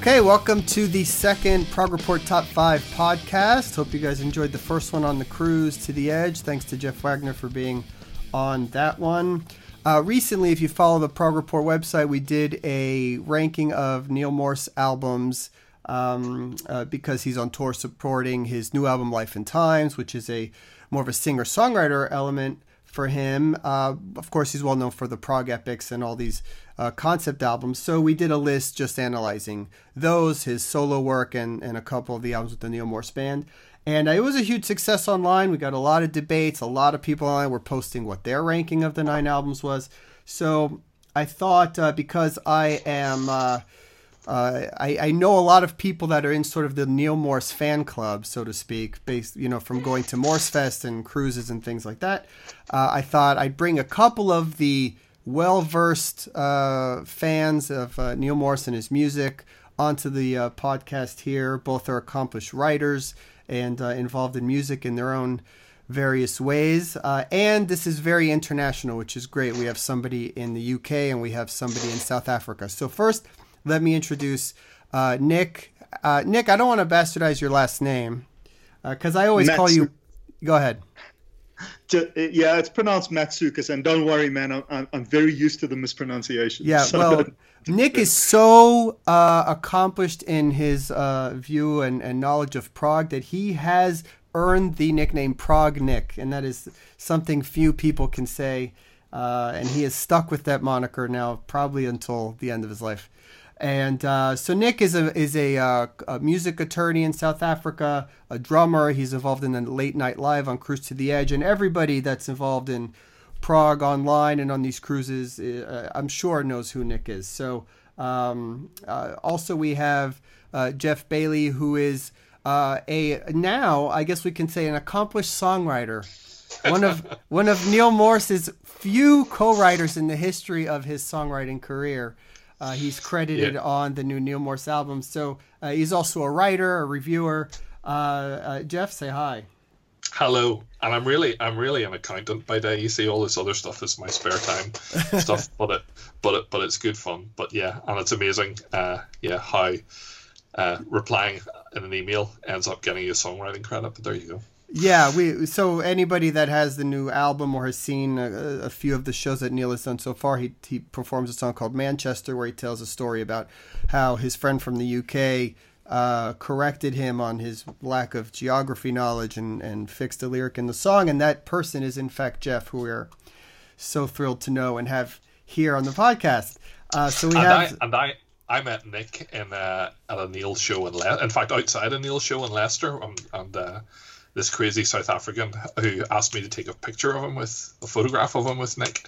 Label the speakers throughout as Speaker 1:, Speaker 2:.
Speaker 1: Okay, welcome to the second Prog Report Top 5 podcast. Hope you guys enjoyed the first one on the cruise to the edge. Thanks to Jeff Wagner for being on that one. Uh, recently, if you follow the Prog Report website, we did a ranking of Neal Morse albums um, uh, because he's on tour supporting his new album Life and Times, which is a more of a singer songwriter element for him. Uh, of course, he's well known for the prog epics and all these uh, concept albums. So we did a list just analyzing those, his solo work, and, and a couple of the albums with the Neal Morse band. And it was a huge success online. We got a lot of debates. A lot of people online were posting what their ranking of the nine albums was. So I thought uh, because I am. Uh, uh, I, I, know a lot of people that are in sort of the Neal Morse fan club, so to speak, based you know from going to Morsefest and cruises and things like that. Uh, I thought I'd bring a couple of the well versed uh, fans of uh, Neal Morse and his music onto the uh, podcast here. Both are accomplished writers and uh, involved in music in their own various ways. Uh, and this is very international, which is great. We have somebody in the UK and we have somebody in South Africa. So, first, let me introduce uh, Nick. Nick, I don't want to bastardize your last name because I always call you. Go ahead
Speaker 2: yeah, it's pronounced Matzukis, and don't worry, man, I'm, I'm very used to the mispronunciation.
Speaker 1: Yeah, so. well, Nick is so uh, accomplished in his uh, view and, and knowledge of prog that he has earned the nickname Prog Nick, and that is something few people can say. Uh, and he is stuck with that moniker now, probably until the end of his life. And uh, so Nick is a is a, uh, a, music attorney in South Africa, a drummer. He's involved in the late night live on Cruise to the Edge, and everybody that's involved in prog online and on these cruises, uh, I'm sure knows who Nick is. So um, uh, also we have uh, Geoff Bailie, who is uh, a now I guess we can say an accomplished songwriter. One of one of Neal Morse's few co-writers in the history of his songwriting career. Uh, he's credited yeah. on the new Neal Morse album. So uh, he's also a writer, a reviewer. Uh, uh, Geoff, say hi.
Speaker 3: Hello, and I'm really, I'm really an accountant by day. You see, all this other stuff is my spare time stuff, but it, but it, but it's good fun. But yeah, and it's amazing. Uh, yeah, how replying in an email ends up getting you songwriting credit. But there you go.
Speaker 1: Yeah, we so anybody that has the new album or has seen a, a, few of the shows that Neal has done so far, he he performs a song called Manchester, where he tells a story about how his friend from the UK uh, corrected him on his lack of geography knowledge and and fixed a lyric in the song, and that person is in fact Geoff, who we're so thrilled to know and have here on the podcast. Uh, so we
Speaker 3: and
Speaker 1: have
Speaker 3: I, and I. I met Nick in uh, at a Neal show in Le- in fact outside a Neal show in Leicester and, and uh, this crazy South African who asked me to take a picture of him with a photograph of him with Nick.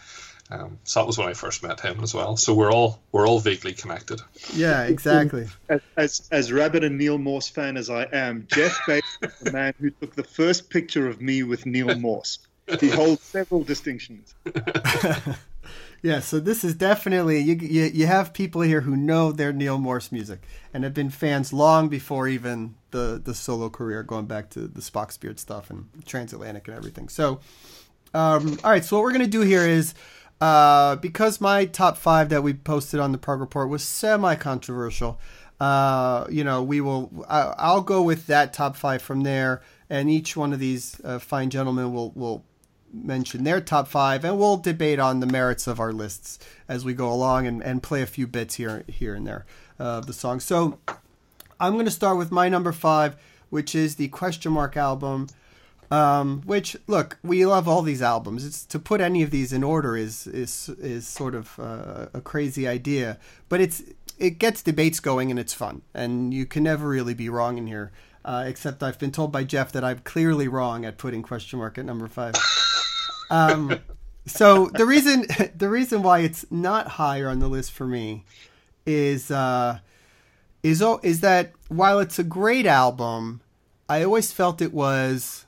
Speaker 3: Um, so that was when I first met him as well. So we're all we're all vaguely connected.
Speaker 1: Yeah, exactly.
Speaker 2: As as, as rabid a Neal Morse fan as I am, Geoff Bailie is the man who took the first picture of me with Neal Morse. He holds several distinctions.
Speaker 1: Yeah, so this is definitely you, you. You have people here who know their Neal Morse music and have been fans long before even the the solo career, going back to the Spock's Beard stuff and Transatlantic and everything. So, um, all right. So what we're gonna do here is. Uh, because my top five that we posted on the prog report was semi-controversial, uh, you know, we will. I, will go with that top five from there, and each one of these uh, fine gentlemen will will mention their top five, and we'll debate on the merits of our lists as we go along and, and play a few bits here here and there of the song. So I'm going to start with my number five, which is the Question Mark album. Um, which look, we love all these albums. It's to put any of these in order is is is sort of uh, a crazy idea, but it's it gets debates going and it's fun, and you can never really be wrong in here. Uh, except I've been told by Geoff that I'm clearly wrong at putting question mark at number five. Um, so the reason the reason why it's not higher on the list for me is uh, is is that while it's a great album, I always felt it was,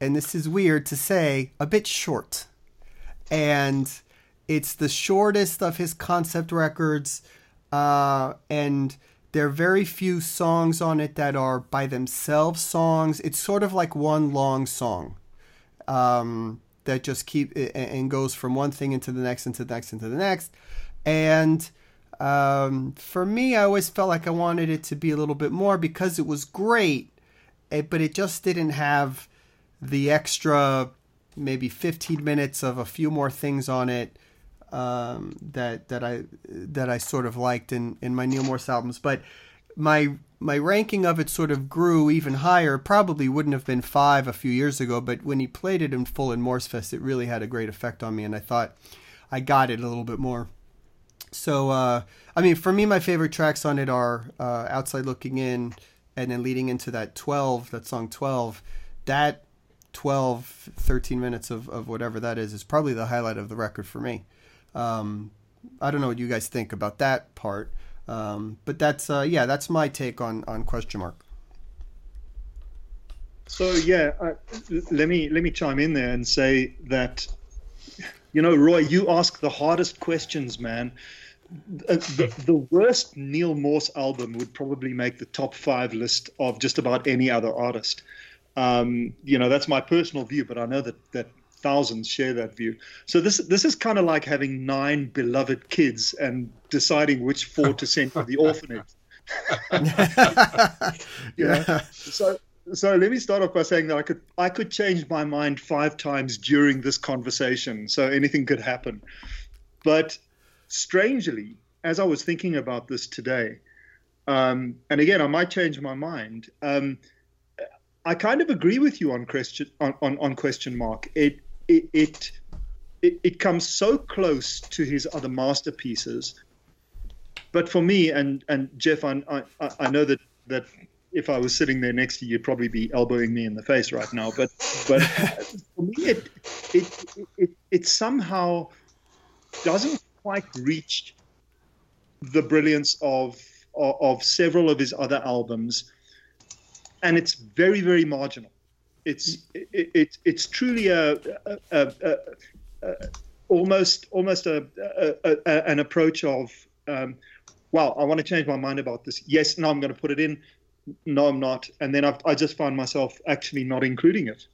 Speaker 1: and this is weird to say, a bit short, and it's the shortest of his concept records. uh, and there are very few songs on it that are by themselves songs. It's sort of like one long song um, that just keep and goes from one thing into the next, into the next, into the next. And um, for me, I always felt like I wanted it to be a little bit more because it was great, eh, but it just didn't have the extra maybe 15 minutes of a few more things on it um, that that I that I sort of liked in in my Neal Morse albums. But my my ranking of it sort of grew even higher. Probably wouldn't have been five a few years ago, but when he played it in full in Morsefest, it really had a great effect on me, and I thought I got it a little bit more. So uh, I mean, for me, my favorite tracks on it are uh, "Outside Looking In," and then leading into that twelve, that song twelve. That 12, 13 minutes of, of whatever that is is probably the highlight of the record for me. Um, I don't know what you guys think about that part, um, but that's uh, yeah, that's my take on on question mark.
Speaker 2: So yeah, uh, let me let me chime in there and say that, you know, Roie, you ask the hardest questions, man. The, the, worst Neal Morse album would probably make the top five list of just about any other artist. Um, you know, that's my personal view, but I know that that thousands share that view. So this this is kind of like having nine beloved kids and deciding which four to send to the orphanage. yeah. So so let me start off by saying that I could I could change my mind five times during this conversation. So anything could happen. But strangely, as I was thinking about this today, um, and again I might change my mind. Um, I kind of agree with you on question on, on, on question mark. It it, it it, it comes so close to his other masterpieces. But for me, and and Geoff, I, I, I know that that if I was sitting there next to you, you'd probably be elbowing me in the face right now. But but for me, it it, it it somehow doesn't quite reach the brilliance of, of, of several of his other albums, and it's very very marginal. It's it, it, it's truly a, a, a, a almost almost a, an approach of um, wow I want to change my mind about this. Yes no I'm going to put it in. No I'm not. And then I've, I just find myself actually not including it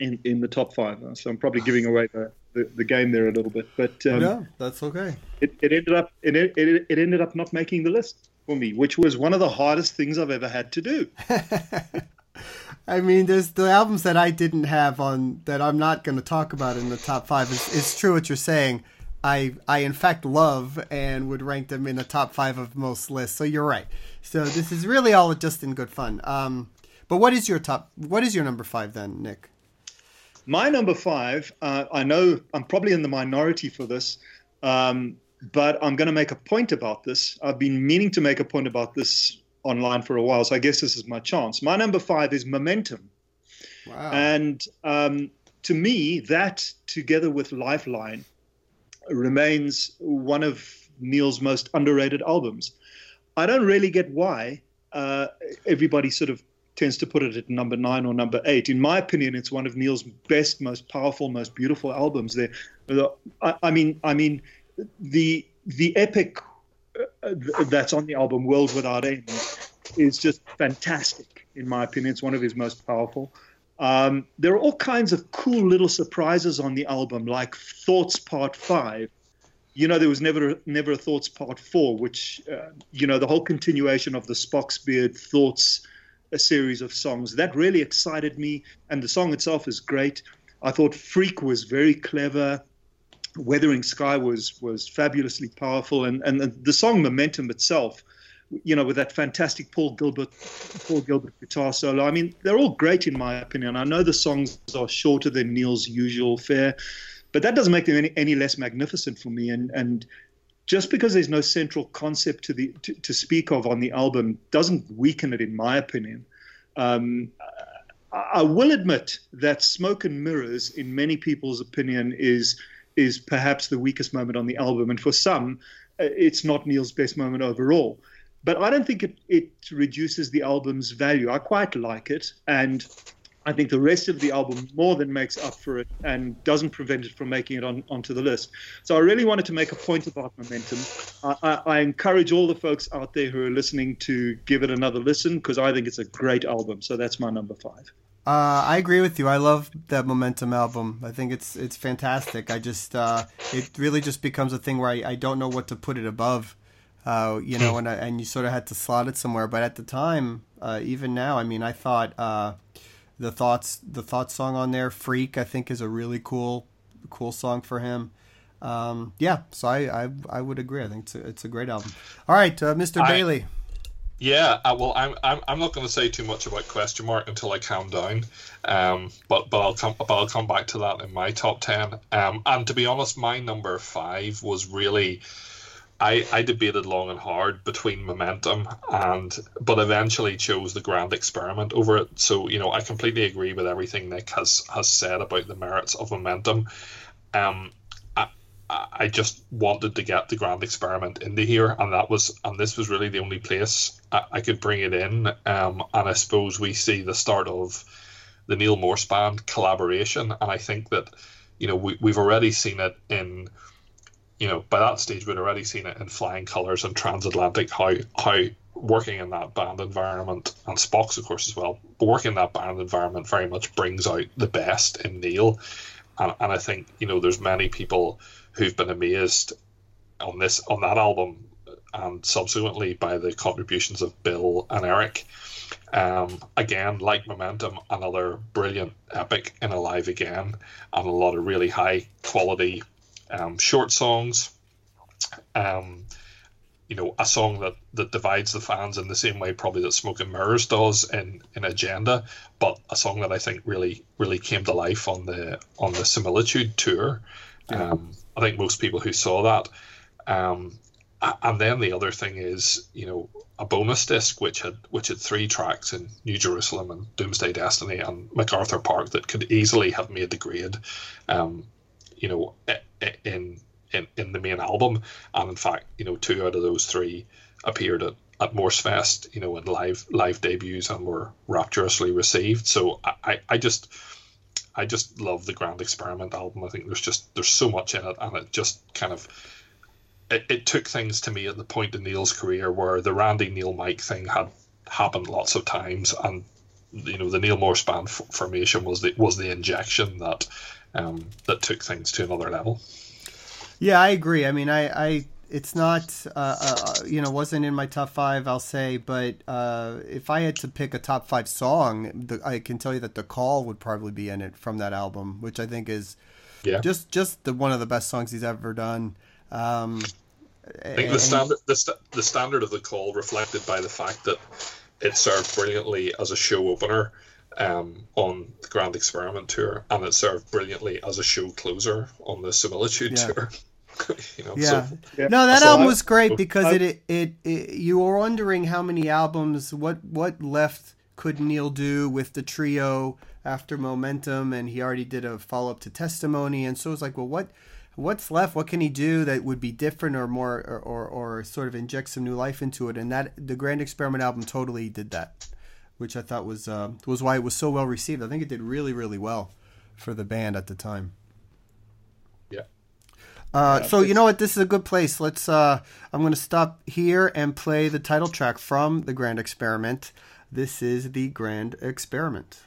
Speaker 2: in in the top five. So I'm probably giving away the, the, the game there a little bit. But
Speaker 1: um, yeah that's okay.
Speaker 2: it, it ended up it, it, it ended up not making the list for me which was one of the hardest things I've ever had to do
Speaker 1: I mean, there's the albums that I didn't have on that I'm not going to talk about in the top five. It's, it's true what you're saying. I I in fact love and would rank them in the top five of most lists. So you're right. So this is really all just in good fun. Um, but what is your top? What is your number five then, Nick?
Speaker 2: My number five. Uh, I know I'm probably in the minority for this, um, but I'm going to make a point about this. I've been meaning to make a point about this online for a while, so I guess this is my chance. My number five is Momentum. Wow. And um, to me, that together with Lifeline remains one of Neal's most underrated albums. I don't really get why uh, everybody sort of tends to put it at number nine or number eight. In my opinion, it's one of Neal's best, most powerful, most beautiful albums. There, I, I mean, I mean, the the epic uh, that's on the album World Without End is just fantastic in my opinion. It's one of his most powerful. Um, there are all kinds of cool little surprises on the album, like Thoughts Part Five. You know, there was never never a Thoughts Part Four, which uh, you know the whole continuation of the Spock's Beard Thoughts, a series of songs that really excited me, and the song itself is great. I thought Freak was very clever. Weathering Sky was was fabulously powerful, and and the song Momentum itself, you know, with that fantastic Paul Gilbert Paul Gilbert guitar solo. I mean, they're all great in my opinion. I know the songs are shorter than Neal's usual fare, but that doesn't make them any, any less magnificent for me. And and just because there's no central concept to the to, to speak of on the album doesn't weaken it, in my opinion. Um, I will admit that Smoke and Mirrors, in many people's opinion, is is perhaps the weakest moment on the album, and for some, uh, it's not Neal's best moment overall. But I don't think it, it reduces the album's value. I quite like it, and I think the rest of the album more than makes up for it and doesn't prevent it from making it on, onto the list. So I really wanted to make a point about momentum. I, I, I encourage all the folks out there who are listening to give it another listen because I think it's a great album. So that's my number five.
Speaker 1: Uh, I agree with you. I love that Momentum album. I think it's it's fantastic. I just uh, it really just becomes a thing where I, I don't know what to put it above, uh, you know, and I, and you sort of had to slot it somewhere. But at the time, uh, even now, I mean, I thought uh, the thoughts the thoughts song on there, "Freak," I think is a really cool cool song for him. Um, yeah, so I, I I would agree. I think it's a, it's a great album. All right, uh, Mr. I, Bailie.
Speaker 3: Yeah, uh, well, I'm, I'm I'm not going to say too much about question mark until I calm down, um, but but I'll come but I'll come back to that in my top ten. Um, and to be honest, my number five was really, I I debated long and hard between momentum and but eventually chose the grand experiment over it. So you know I completely agree with everything Nick has has said about the merits of momentum. Um, I just wanted to get the grand experiment into here, and that was, and this was really the only place I, I could bring it in. Um, and I suppose we see the start of the Neal Morse band collaboration, and I think that, you know, we we've already seen it in, you know, by that stage we'd already seen it in Flying Colours and Transatlantic how how working in that band environment and Spock's of course as well, but working in that band environment very much brings out the best in Neal, and, and I think you know there's many people who've been amazed on this on that album and subsequently by the contributions of Bill and Eric. Um, again, like Momentum, another brilliant epic in Alive Again, and a lot of really high quality um, short songs. Um, you know, a song that, that divides the fans in the same way probably that Smoke and Mirrors does in, in Agenda, but a song that I think really really came to life on the on the Similitude tour. Yeah. Um, I think most people who saw that. Um, and then the other thing is, you know, a bonus disc which had which had three tracks in New Jerusalem and Doomsday Destiny and MacArthur Park that could easily have made the grade, um, you know, in in in the main album. And in fact, you know, two out of those three appeared at at Morsefest, you know, in live live debuts and were rapturously received. So I, I just I just love the Grand Experiment album. I think there's just there's so much in it, and it just kind of it, it took things to me at the point in Neal's career where the Randy Neal Mike thing had happened lots of times, and you know the Neal Morse band f- formation was the was the injection that um, that took things to another level.
Speaker 1: Yeah, I agree. I mean, I, I it's not uh, uh, you know wasn't in my top five i'll say but uh, if i had to pick a top five song the, i can tell you that the call would probably be in it from that album which i think is yeah. just just the one of the best songs he's ever done um,
Speaker 3: i think the standard the, st- the standard of the call reflected by the fact that it served brilliantly as a show opener um, on the grand experiment tour and it served brilliantly as a show closer on the similitude yeah. tour
Speaker 1: you know, yeah. So, yeah. No, that so album I, was great because I, it, it, it you were wondering how many albums what what left could Neal do with the trio after Momentum and he already did a follow up to Testimony and so it's like well what what's left what can he do that would be different or more or, or, or sort of inject some new life into it and that the Grand Experiment album totally did that which I thought was uh, was why it was so well received I think it did really really well for the band at the time. Uh, so you know what? This is a good place. Let's. Uh, I'm going to stop here and play the title track from the Grand Experiment. This is the Grand Experiment.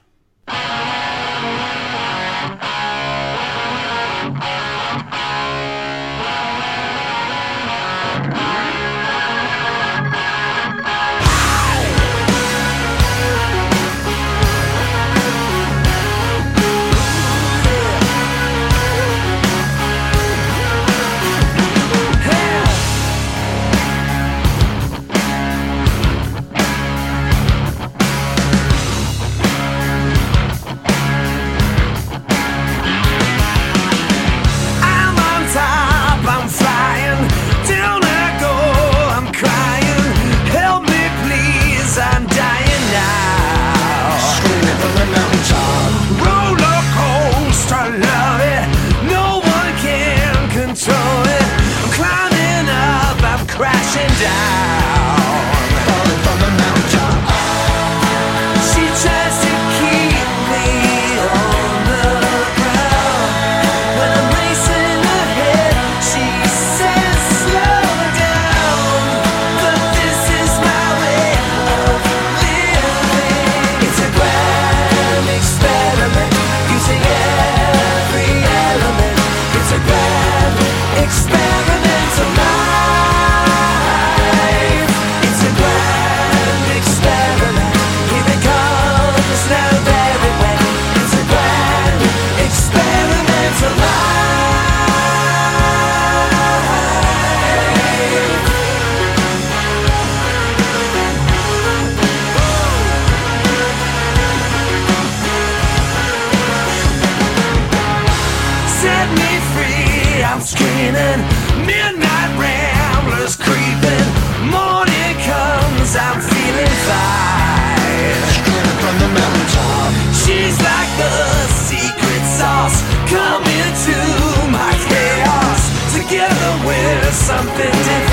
Speaker 4: Okay,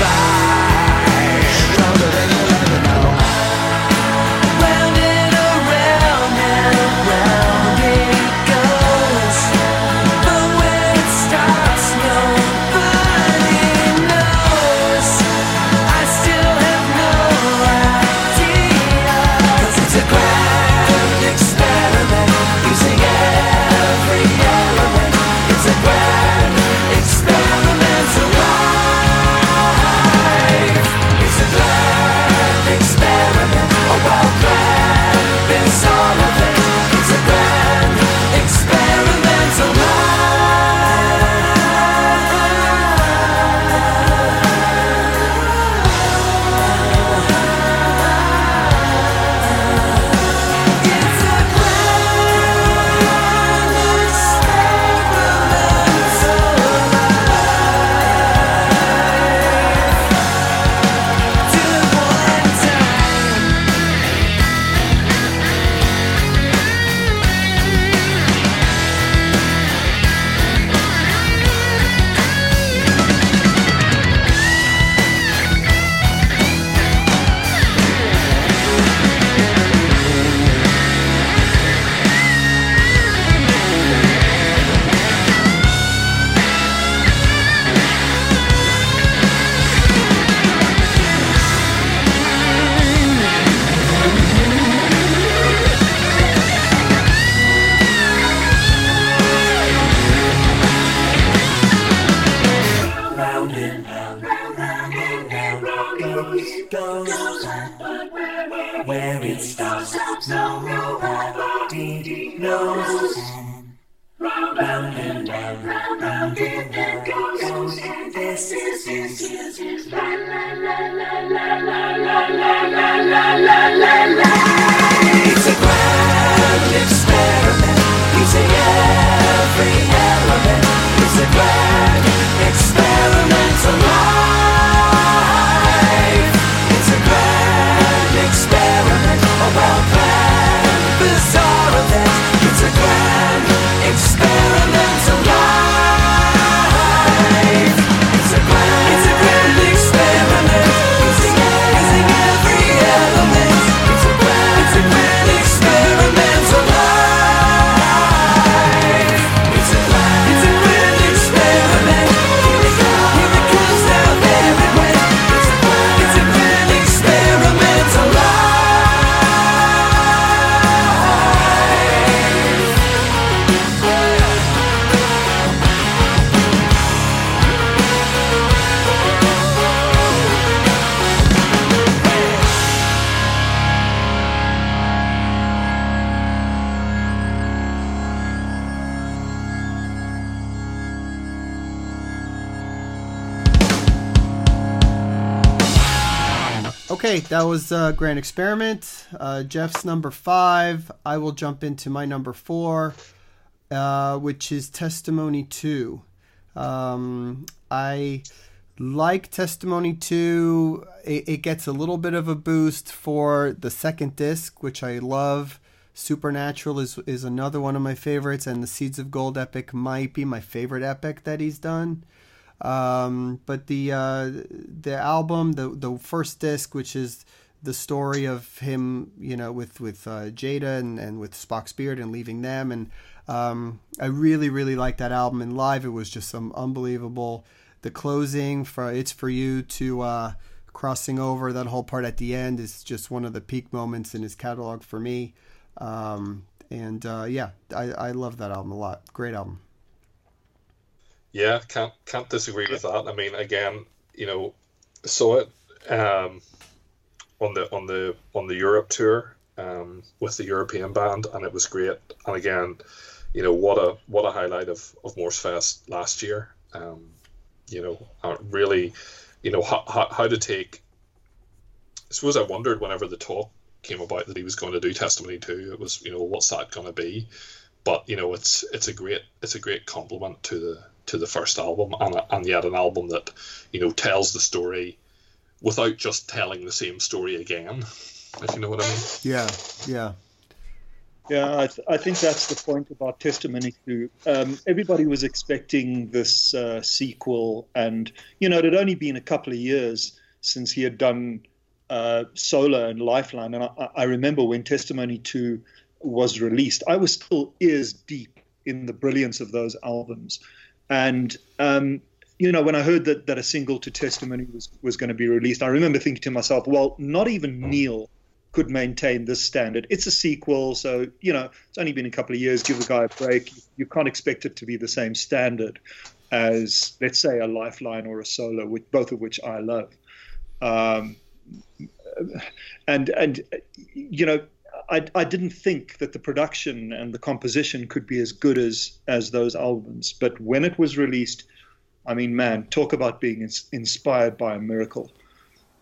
Speaker 4: that was uh, Grand Experiment. Uh, Geoff's number five. I will jump into my number four, uh, which is Testimony 2. Um, I like Testimony 2. It, it, gets a little bit of a boost for the second disc, which I love. Supernatural is, is another one of my favorites, and the Seeds of Gold epic might be my favorite epic that he's done. Um, but the uh, the album, the the first disc, which is the story of him, you know, with with uh, Jayda and, and with Spock's beard and leaving them, and um, I really really like that album. And live, it was just some unbelievable. The closing for "It's for You" to uh, crossing over that whole part at the end is just one of the peak moments in his catalog for me. Um, and uh, yeah, I, I love that album a lot. Great album.
Speaker 3: Yeah, can't can't disagree with that. I mean, again, you know, saw it um, on the on the on the Europe tour um, with the European band, and it was great. And again, you know, what a what a highlight of of Morse Fest last year. Um, you know, really, you know, how, how, how to take. I suppose I wondered whenever the talk came about that he was going to do Testimony too. It was, you know, what's that going to be? But you know, it's it's a great it's a great compliment to the to the first album, and and yet an album that you know tells the story without just telling the same story again. If you know what I mean.
Speaker 4: Yeah, yeah.
Speaker 2: Yeah, I, th- I, think that's the point about Testimony too. Um, everybody was expecting this uh, sequel, and you know, it had only been a couple of years since he had done uh, Sola and Lifeline, and I, I, remember when Testimony Two was released, I was still ears deep in the brilliance of those albums, and um, you know, when I heard that that a single to Testimony was was going to be released, I remember thinking to myself, well, not even Neal could maintain this standard. It's a sequel, so you know it's only been a couple of years. Give the guy a break. You can't expect it to be the same standard as, let's say, a Lifeline or a Sola, which both of which I love. Um, and and you know, I I didn't think that the production and the composition could be as good as as those albums. But when it was released, I mean, man, talk about being ins- inspired by a miracle.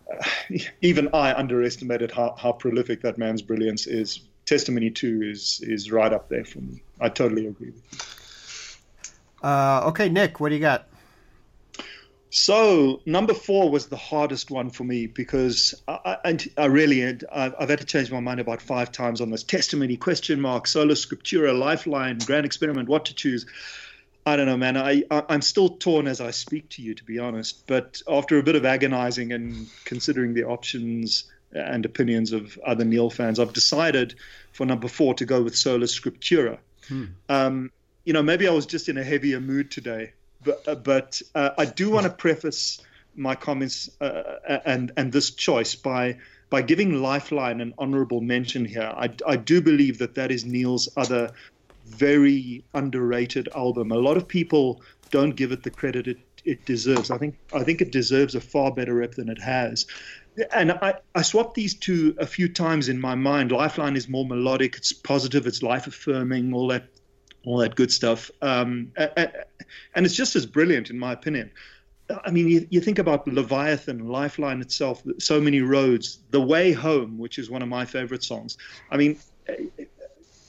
Speaker 2: even I underestimated how, how prolific that man's brilliance is. Testimony 2 is is right up there for me. I totally agree with
Speaker 1: you. Uh, okay, Nick, what do you got?
Speaker 2: So number four was the hardest one for me because I, I, I really had, I've had to change my mind about five times on this testimony question mark sola scriptura lifeline grand experiment what to choose I don't know, man. I, I am still torn as I speak to you, to be honest. But after a bit of agonizing and considering the options and opinions of other Neal fans, I've decided for number four to go with Sola Scriptura. Hmm. Um, you know, maybe I was just in a heavier mood today, but uh, but uh, I do want to preface my comments uh, and and this choice by by giving Lifeline an honourable mention here. I, I do believe that that is Neal's other very underrated album. A lot of people don't give it the credit it, it deserves. I think I think it deserves a far better rep than it has. And I, I swapped these two a few times in my mind. Lifeline is more melodic, it's positive, it's life affirming, all that all that good stuff. Um, and it's just as brilliant in my opinion. I mean, you, you, think about Leviathan, Lifeline itself, so many roads, The Way Home, which is one of my favorite songs. I mean,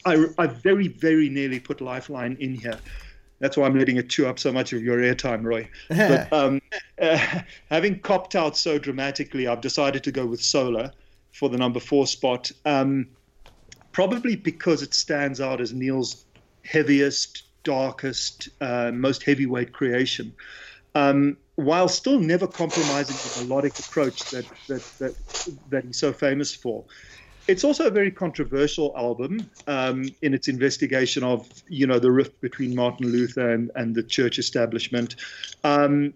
Speaker 2: I, I very, very nearly put Lifeline in here. That's why I'm letting it chew up so much of your airtime, Roie. but um, uh, having copped out so dramatically, I've decided to go with Sola for the number four spot. Um, probably because it stands out as Neal's heaviest, darkest, uh, most heavyweight creation. Um, while still never compromising the melodic approach that, that, that, that he's so famous for it's also a very controversial album um, in its investigation of you know the rift between Martin Luther and, and the church establishment, um,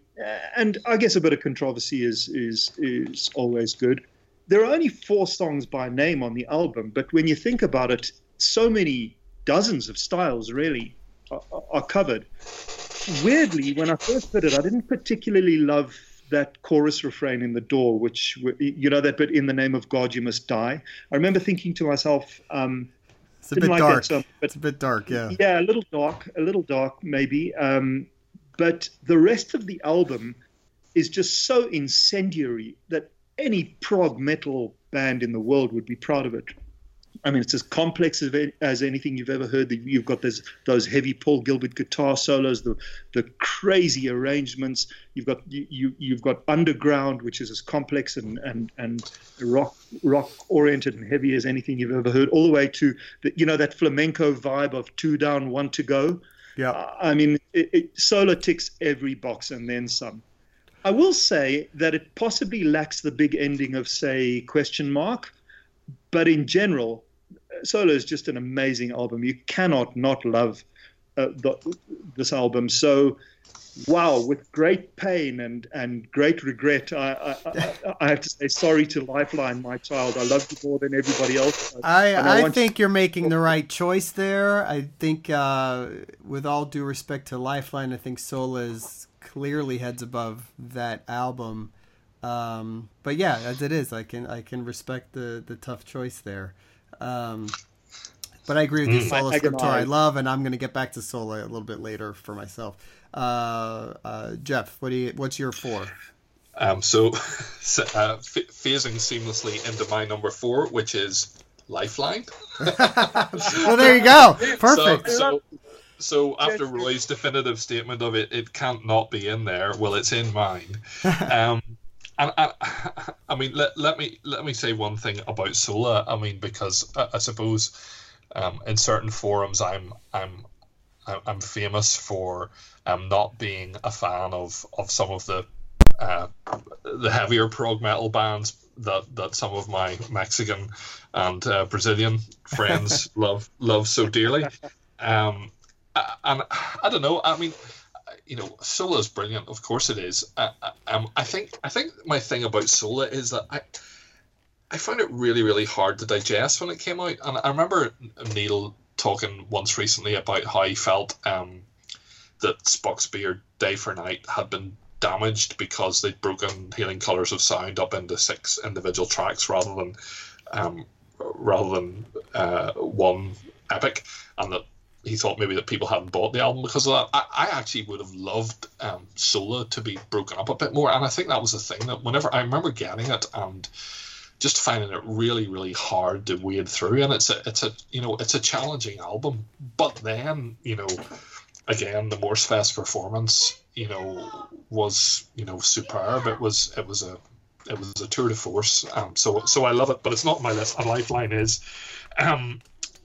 Speaker 2: and I guess a bit of controversy is is is always good. There are only four songs by name on the album, but when you think about it, so many dozens of styles really are, are covered. Weirdly, when I first heard it, I didn't particularly love that chorus refrain in the door, which you know that bit "In the name of God, you must die." I remember thinking to myself, um,
Speaker 1: "It's a bit like dark. Song, but, it's a bit dark, yeah."
Speaker 2: Yeah, a little dark, a little dark, maybe. Um, but the rest of the album is just so incendiary that any prog metal band in the world would be proud of it. I mean, it's as complex as, as anything you've ever heard. You've got those those heavy Paul Gilbert guitar solos, the the crazy arrangements. You've got you you've got underground, which is as complex and and and rock rock oriented and heavy as anything you've ever heard. All the way to the, you know that flamenco vibe of two down, one to go.
Speaker 1: Yeah,
Speaker 2: I mean, it, it, Sola ticks every box and then some. I will say that it possibly lacks the big ending of say question mark, but in general Sola is just an amazing album. You cannot not love uh, the, this album. So, wow, with great pain and, and great regret, I, I, I, have to say sorry to Lifeline, my child. I love you more than everybody else.
Speaker 1: I, I, I think you're making the right choice there. I think, uh, with all due respect to Lifeline, I think Sola is clearly heads above that album. Um, but yeah, as it is, I can I can respect the the tough choice there. Um, but I agree with you, mm. Sola Scriptura I love, and I'm going to get back to Sola a little bit later for myself. Uh, uh, Geoff, what do you? What's your four?
Speaker 3: Um, so, uh, phasing seamlessly into my number four, which is Lifeline.
Speaker 1: well, there you go. Perfect.
Speaker 3: So, so, so, after Roie's definitive statement of it, it can't not be in there. Well, it's in mine. Um, and I, I mean, let, let me let me say one thing about Sola. I mean, because I, I suppose um, in certain forums, I'm I'm I'm famous for um, not being a fan of, of some of the uh, the heavier prog metal bands that, that some of my Mexican and uh, Brazilian friends love love so dearly. Um, and I don't know. I mean, you know, Sola is brilliant. Of course, it is. Uh, um, I think I think my thing about Sola is that I I found it really really hard to digest when it came out, and I remember Neal talking once recently about how he felt um, that Spock's beard day for night had been damaged because they'd broken Healing Colors of Sound up into six individual tracks rather than um, rather than uh, one epic, and that he thought maybe that people hadn't bought the album because of that. I, I actually would have loved um, Sola to be broken up a bit more, and I think that was the thing that whenever I remember getting it and just finding it really, really hard to wade through, and it's a, it's a, you know, it's a challenging album. But then, you know, again, the Morsefest performance, you know, was, you know, superb. It was, it was a, it was a tour de force. Um, so, so I love it, but it's not my list. A lifeline is, um,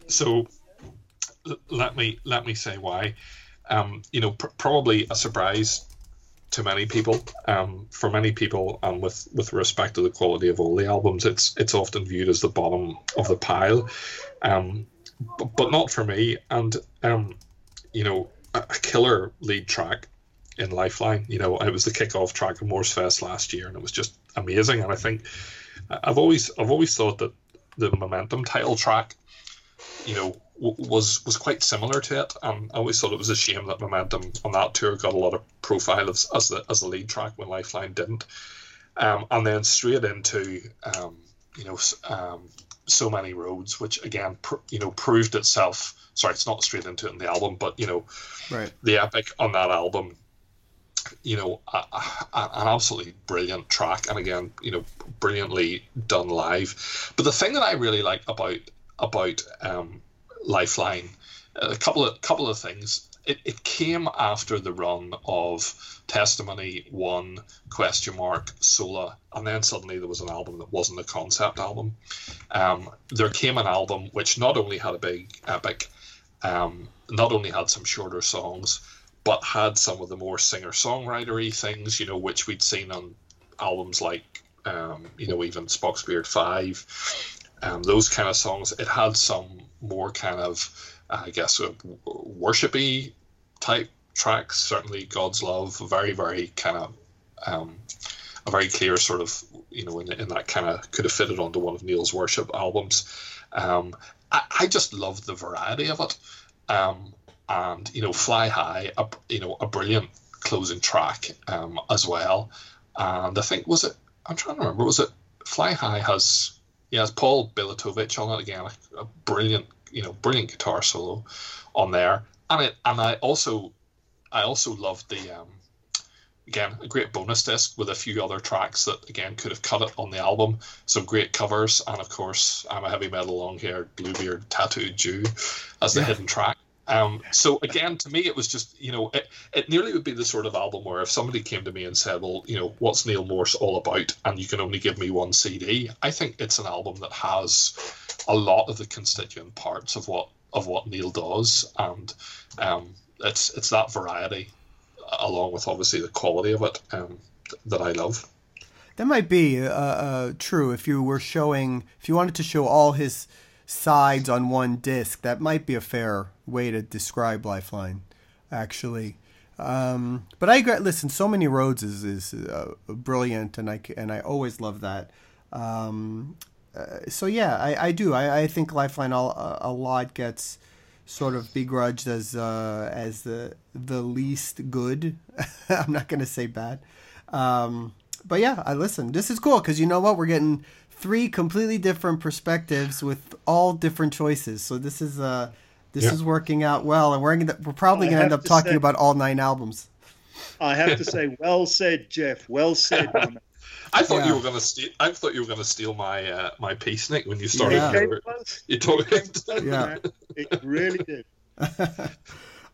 Speaker 3: so let me let me say why. Um, you know, pr- probably a surprise to many people. Um, for many people, and with with respect to the quality of all the albums, it's it's often viewed as the bottom of the pile. Um, but, not for me. And um, you know, a, a killer lead track in Lifeline. You know, it was the kickoff track of Morsefest last year, and it was just amazing. And I think I've always I've always thought that the Momentum title track, you know, was was quite similar to it, and I always thought it was a shame that Momentum on that tour got a lot of profile as, as the as the lead track when Lifeline didn't, um, and then straight into um, you know um, so many roads, which again pr- you know proved itself. Sorry, it's not straight into it in the album, but you know,
Speaker 1: right.
Speaker 3: the epic on that album you know, a, a, an absolutely brilliant track, and again, you know, brilliantly done live. But the thing that I really like about about um, Lifeline. A couple of couple of things. It, it came after the run of Testimony, One, Question Mark, Sola, and then suddenly there was an album that wasn't a concept album. Um, there came an album which not only had a big epic, um, not only had some shorter songs, but had some of the more singer songwritery things, you know, which we'd seen on albums like, um, you know, even Spock's Beard Five, um, those kind of songs. It had some more kind of, I guess, uh, worshipy type tracks. Certainly, God's Love, very, very kind of um, a very clear sort of, you know, in, in that kind of could have fitted onto one of Neal's worship albums. Um, I, I, just love the variety of it. Um, and, you know, Fly High, a, you know, a brilliant closing track um, as well. And I think, was it, I'm trying to remember, was it Fly High has yeah, it's Paul Bielatowicz on it again. A, a, brilliant, you know, brilliant guitar solo on there, and it and I also I also loved the um, again a great bonus disc with a few other tracks that again could have cut it on the album. Some great covers, and of course I'm a heavy metal long haired bluebeard tattooed Jew as the yeah. hidden track. Um, so again, to me, it was just you know, it, it nearly would be the sort of album where if somebody came to me and said, "Well, you know, what's Neal Morse all about?" and you can only give me one CD, I think it's an album that has a lot of the constituent parts of what of what Neal does, and um, it's it's that variety, along with obviously the quality of it, um, that I love.
Speaker 1: That might be uh, uh, true if you were showing if you wanted to show all his sides on one disc. That might be a fair way to describe Lifeline, actually. Um, but I agree. Listen, so many roads is is uh, brilliant, and I and I always love that. Um, uh, so yeah, I, I do. I, I think Lifeline a, a lot gets sort of begrudged as uh, as the the least good. I'm not gonna say bad. Um, but yeah, I listen. This is cool because you know what? We're getting three completely different perspectives with all different choices. So this is uh this yeah. is working out well, and we're gonna, we're probably going to end up talking say, about all nine albums.
Speaker 2: I have to say, well said, Geoff. Well said.
Speaker 3: I thought yeah. you were gonna steal. I thought you were gonna steal my uh, my piece, Nick, when you started. Yeah. Your, you talking.
Speaker 2: yeah, it really did.
Speaker 1: uh,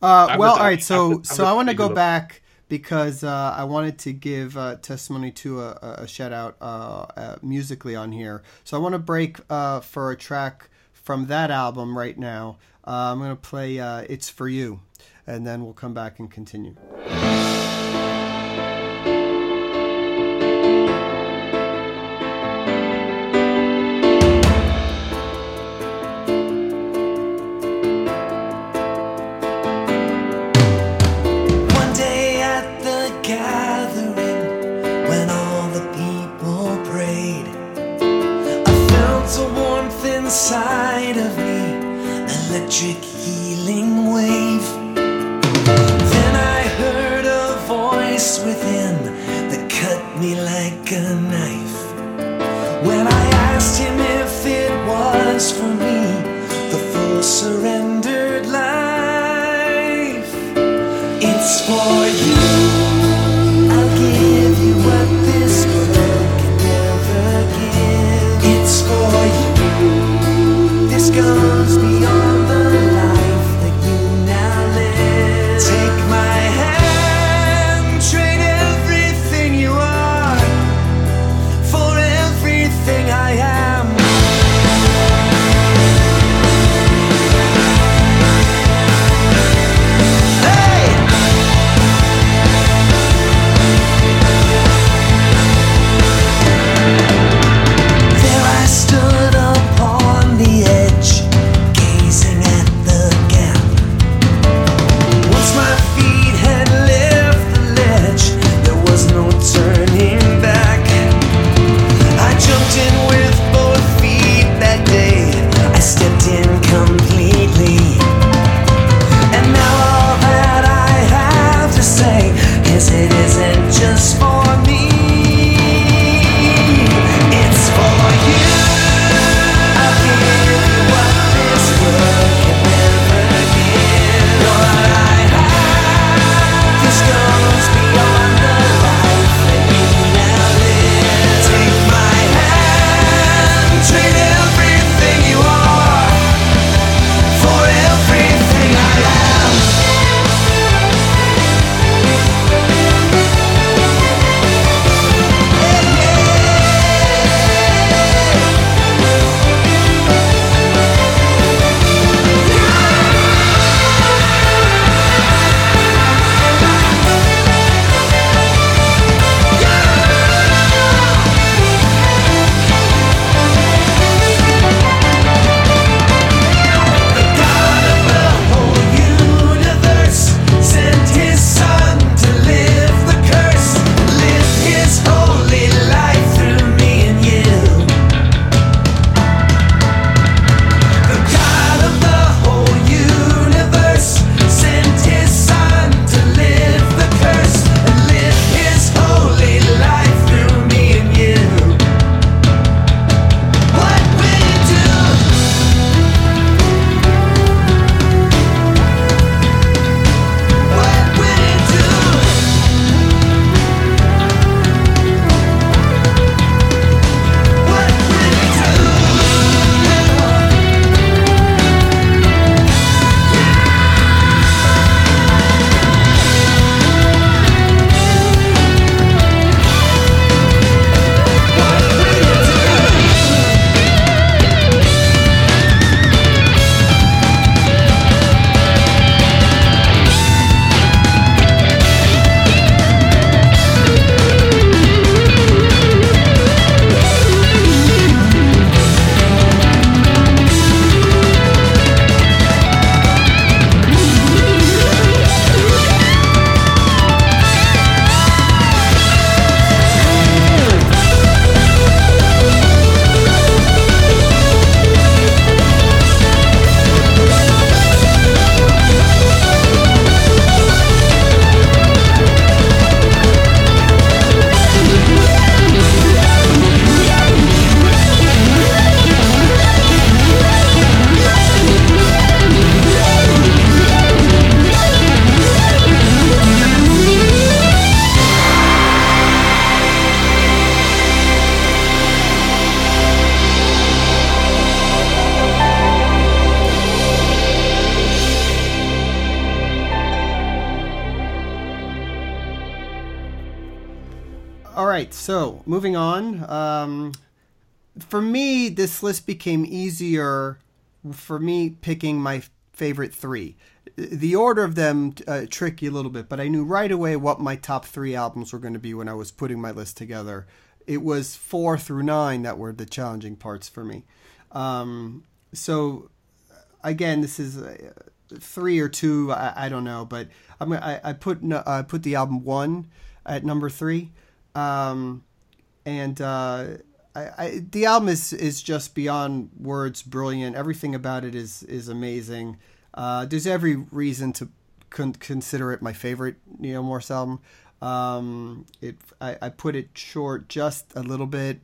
Speaker 1: well, all right. So, I'm so I want to go back because uh, I wanted to give uh, testimony to a, a shout out uh, uh, musically on here. So I want to break uh, for a track
Speaker 4: from that album right now. Uh, I'm going to play "It's for You," and then we'll come back and continue.
Speaker 5: electric healing wave. Then I heard a voice within that cut me like a knife. When I asked him if it was for me, the full
Speaker 4: surrender. list became easier
Speaker 1: for me picking my favorite three. The order of them uh, tricky a little bit, but I knew right away what my top three albums were going to be when I was putting my list together. It was four through nine that were the challenging parts for me. Um, so, again, this is uh, three or two. I, I don't know, but I'm, I, I put uh, put the album one at number three, um, and. Uh, I, I, the album is is just beyond words brilliant. Everything about it is is amazing. Uh, there's every reason to con- consider it my favorite Neal Morse album. Um, it I, I put it short just a little bit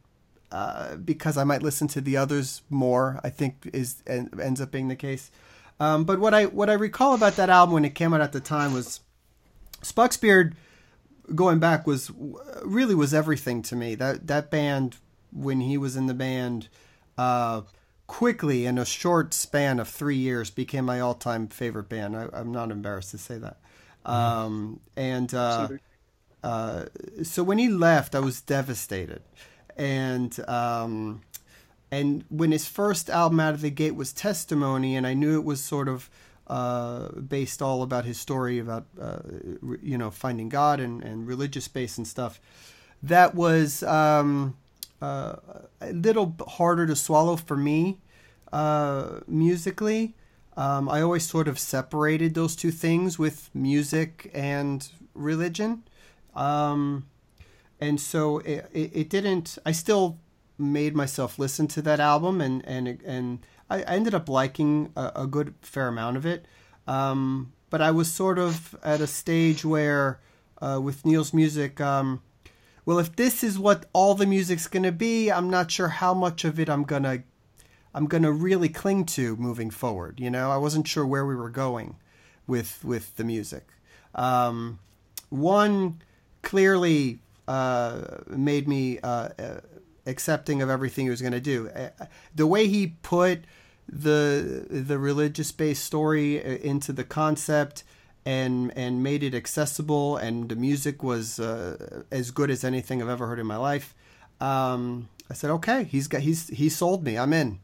Speaker 1: uh, because I might listen to the others more. I think is ends up being the case. Um, but what I what I recall about that album when it came out at the time was Beard. Going back was really was everything to me. That that band when he was in the band, uh, quickly in a short span of three years became my all time favorite band. I, am not embarrassed to say that. Mm-hmm. Um, and uh, uh, so when he left, I was devastated. And um, and when his first album out of the gate was Testimony, and I knew it was sort of uh, based all about his story about uh, you know finding God and, and religious space and stuff. That was um, uh, a little harder to swallow for me uh, musically. Um, I always sort of separated those two things with music and religion. Um, and so it, it, it, didn't, I still made myself listen to that album and, and, and I, ended up liking a, a, good fair amount of it. Um, but I was sort of at a stage where, uh, with Neal's music, um, well, if this is what all the music's going to be, I'm not sure how much of it I'm going to I'm going to really cling to moving forward, you know? I wasn't sure where we were going with with the music. Um, one clearly uh, made me uh, uh accepting of everything he was going to do. Uh, the way he put the the religious based story uh, into the concept and and made it accessible and the music was uh, as good as anything I've ever heard in my life. Um, I said, okay, he's got he's he sold me. I'm in.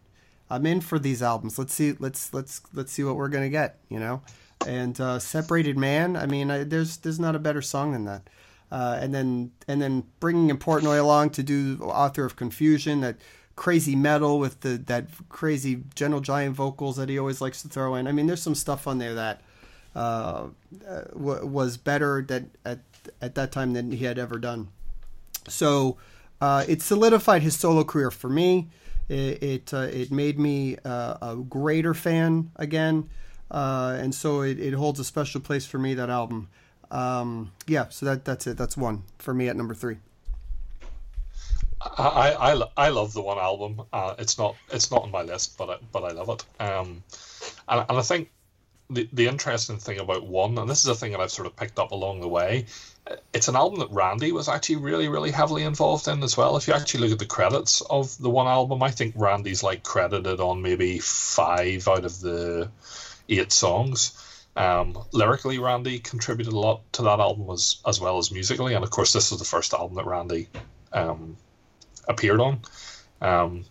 Speaker 1: I'm in for these albums. Let's see let's let's let's see what we're gonna get. You know, and uh, Separated Man. I mean, I, there's there's not a better song than that. Uh, and then and then bringing in Portnoy along to do author of Confusion that crazy metal with the that crazy Gentle Giant vocals that he always likes to throw in. I mean, there's some stuff on there that uh, w- was better that at at that time than he had ever done. So uh, it solidified his solo career for me. It it, uh, it made me uh, a greater fan again, uh, and so it, it holds a special place for me. That album. Um, yeah, so that that's it. That's one for me at number three.
Speaker 3: I, I, I love the one album. Uh, it's not it's not on my list, but I, but I love it. Um, and, and I think the, the interesting thing about one, and this is a thing that I've sort of picked up along the way, it's an album that Randy was actually really, really heavily involved in as well. If you actually look at the credits of the one album, I think Randy's like credited on maybe five out of the eight songs. Um, lyrically, Randy contributed a lot to that album as as well as musically, and of course, this was the first album that Randy um, appeared on. Um,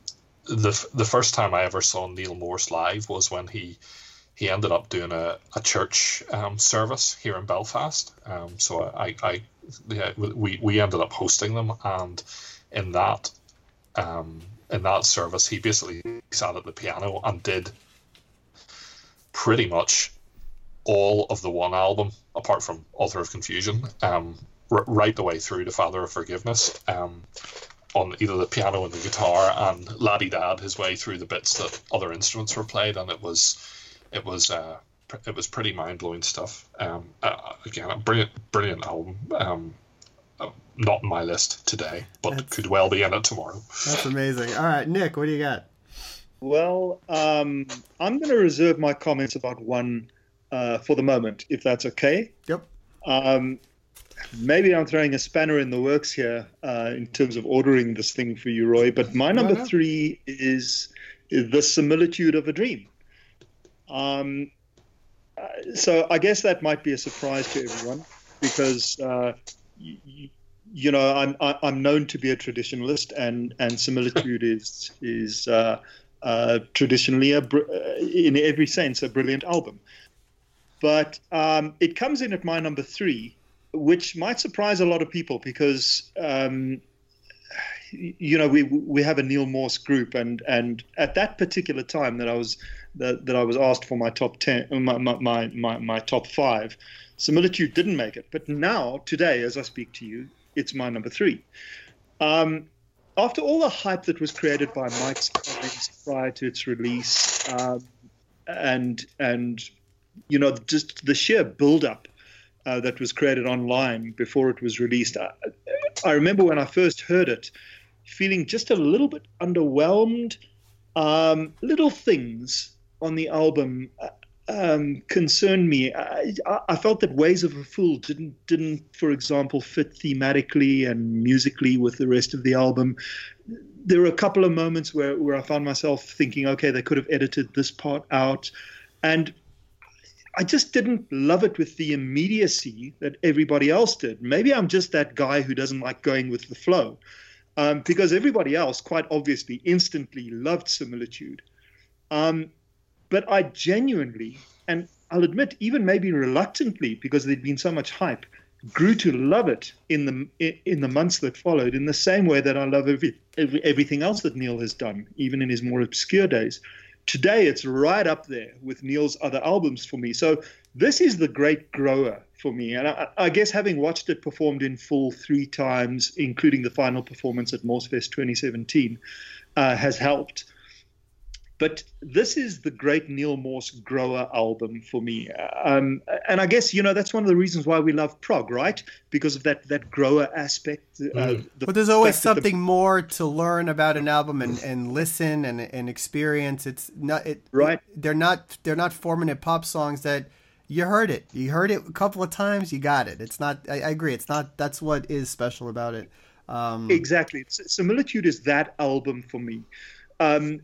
Speaker 3: the the first time I ever saw Neal Morse live was when he he ended up doing a, a church um, service here in Belfast. Um, so I, I yeah, we, we ended up hosting them, and in that um, in that service, he basically sat at the piano and did pretty much all of the one album, apart from Author of Confusion, um, r- right the way through to Father of Forgiveness. Um, on either the piano and the guitar, and Laddie Dad his way through the bits that other instruments were played, and it was it was uh, it was pretty mind blowing stuff. Um, uh, again, a brilliant brilliant album. Um, uh, not in my list today, but that's, could well be in it tomorrow.
Speaker 1: That's amazing. All right, Nick, what do you got?
Speaker 2: Well, um, I'm going to reserve my comments about one uh, for the moment, if that's okay.
Speaker 1: Yep.
Speaker 2: Um, maybe I'm throwing a spanner in the works here uh, in terms of ordering this thing for you, Roie. But my number three is, is the similitude of a dream. Um, uh, so I guess that might be a surprise to everyone because uh, you, you, know I'm I'm known to be a traditionalist and and similitude is is uh, uh, traditionally, a, uh, in every sense, a brilliant album. But um, it comes in at my number three, which might surprise a lot of people because um, you know we we have a Neal Morse group, and and at that particular time that I was that, that I was asked for my top ten, my my my, my top five, Similitude didn't make it. But now today, as I speak to you, it's my number three. Um, after all the hype that was created by Mike's comments prior to its release, um, and and you know just the sheer build-up uh, that was created online before it was released, I, I remember when I first heard it, feeling just a little bit underwhelmed. Um, little things on the album um, concerned me. I, I, felt that Ways of a Fool didn't didn't, for example, fit thematically and musically with the rest of the album. There were a couple of moments where, where I found myself thinking, okay, they could have edited this part out, and I just didn't love it with the immediacy that everybody else did. Maybe I'm just that guy who doesn't like going with the flow um, because everybody else quite obviously instantly loved similitude. Um, but I genuinely, and I'll admit, even maybe reluctantly, because there'd been so much hype, grew to love it in the in the months that followed. In the same way that I love every, every, everything else that Neal has done, even in his more obscure days. Today, it's right up there with Neal's other albums for me. So this is the great grower for me. And I, I, guess having watched it performed in full three times, including the final performance at Morsefest 2017, uh, has helped. But this is the great Neal Morse grower album for me. Um, and I guess, you know, that's one of the reasons why we love prog, right? Because of that, that grower aspect. Uh,
Speaker 1: mm. the but there's always something the... more to learn about an album and, and listen and, and experience. It's not, it,
Speaker 2: right.
Speaker 1: They're not, they're not formative pop songs that, you heard it. You heard it a couple of times. You got it. It's not. I, I agree. It's not. That's what is special about it. Um,
Speaker 2: exactly. Similitude is that album for me. Um,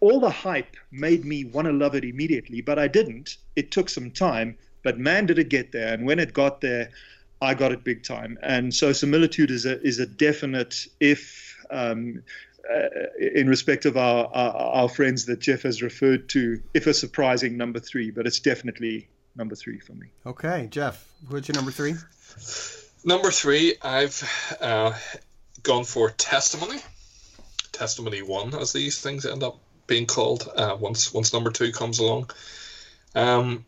Speaker 2: all the hype made me want to love it immediately, but I didn't. It took some time, but man, did it get there! And when it got there, I got it big time. And so, similitude is a is a definite if. Um, uh, in respect of our, our, our friends that Geoff has referred to, if a surprising number three, but it's definitely number three for me.
Speaker 1: Okay, Geoff, what's your number three?
Speaker 3: Number three, I've uh, gone for testimony. Testimony one, as these things end up being called uh, once once number two comes along. Um,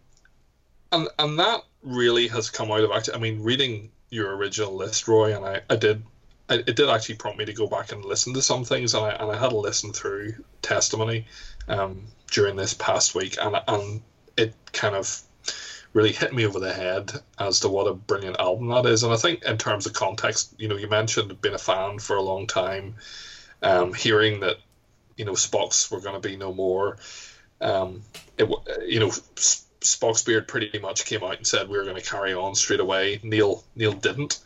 Speaker 3: and and that really has come out of actually. I mean, reading your original list, Roie, and I, I did. I, it did actually prompt me to go back and listen to some things, and I, and I had a listen through testimony um, during this past week, and and it kind of really hit me over the head as to what a brilliant album that is. And I think in terms of context, you know, you mentioned being a fan for a long time, um, hearing that, you know, Spock's were going to be no more. Um, it, you know, Spock's beard pretty much came out and said we are going to carry on straight away. Neil Neal didn't,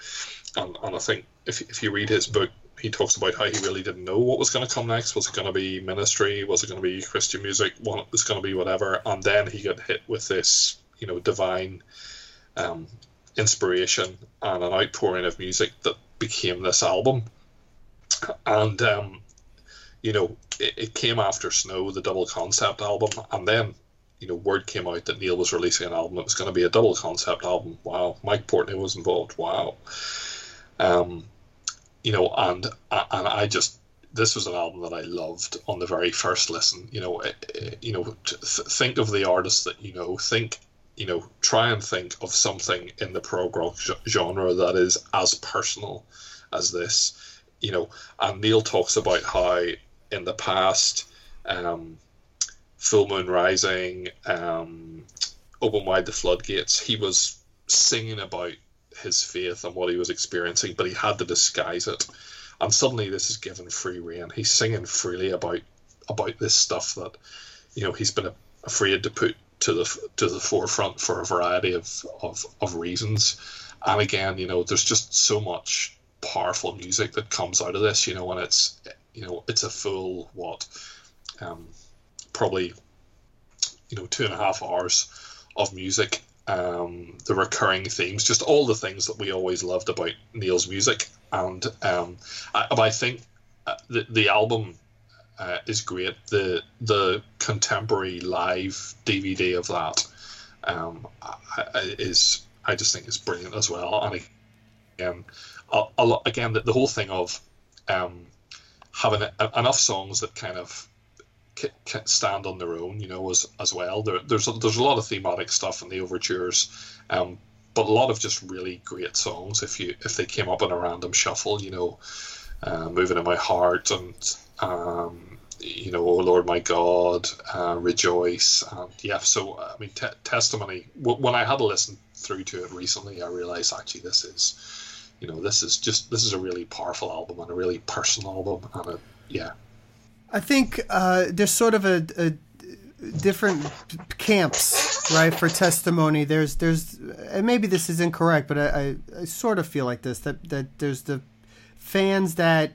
Speaker 3: and, and I think if if you read his book, he talks about how he really didn't know what was going to come next. Was it going to be ministry? Was it going to be Christian music? What was going to be whatever? And then he got hit with this you know divine um, inspiration and an outpouring of music that became this album. And um, you know, it, it, came after Snow, the double concept album, and then you know, word came out that Neal was releasing an album that was going to be a double concept album. Wow, Mike Portnoy was involved. Wow. Um, you know, and and I just this was an album that I loved on the very first listen. You know, it, it, you know, th- think of the artists that you know. Think you know, try and think of something in the prog rock genre that is as personal as this. You know, and Neal talks about how in the past, um, Full Moon Rising, um, Open Wide the Floodgates, he was singing about his faith and what he was experiencing, but he had to disguise it. And suddenly, this is given free rein. He's singing freely about about this stuff that you know he's been afraid to put to the to the forefront for a variety of, of, of reasons. And again, you know, there's just so much powerful music that comes out of this, you know, and it's you know, it's a full what um, probably you know, two and a half hours of music. Um, the recurring themes, just all the things that we always loved about Neal's music, and um, I, I think uh, the the album uh, is great. The the contemporary live DVD of that um, is I just think is brilliant as well. And again, a, lot, again the, the whole thing of um, having a, enough songs that kind of can stand on their own, you know, as as well. There, there's a, there's a lot of thematic stuff in the overtures, um, but a lot of just really great songs. If you if they came up in a random shuffle, you know, uh, moving in my heart and um, you know, oh Lord my God, uh, rejoice, and yeah. So I mean, testimony. when I had a listen through to it recently, I realized actually this is, you know, this is just this is a really powerful album and a really personal album, and a, yeah.
Speaker 1: I think uh, there's sort of a, a different camps, right, for testimony. There's there's and maybe this is incorrect, but I, I, I sort of feel like this that that there's the fans that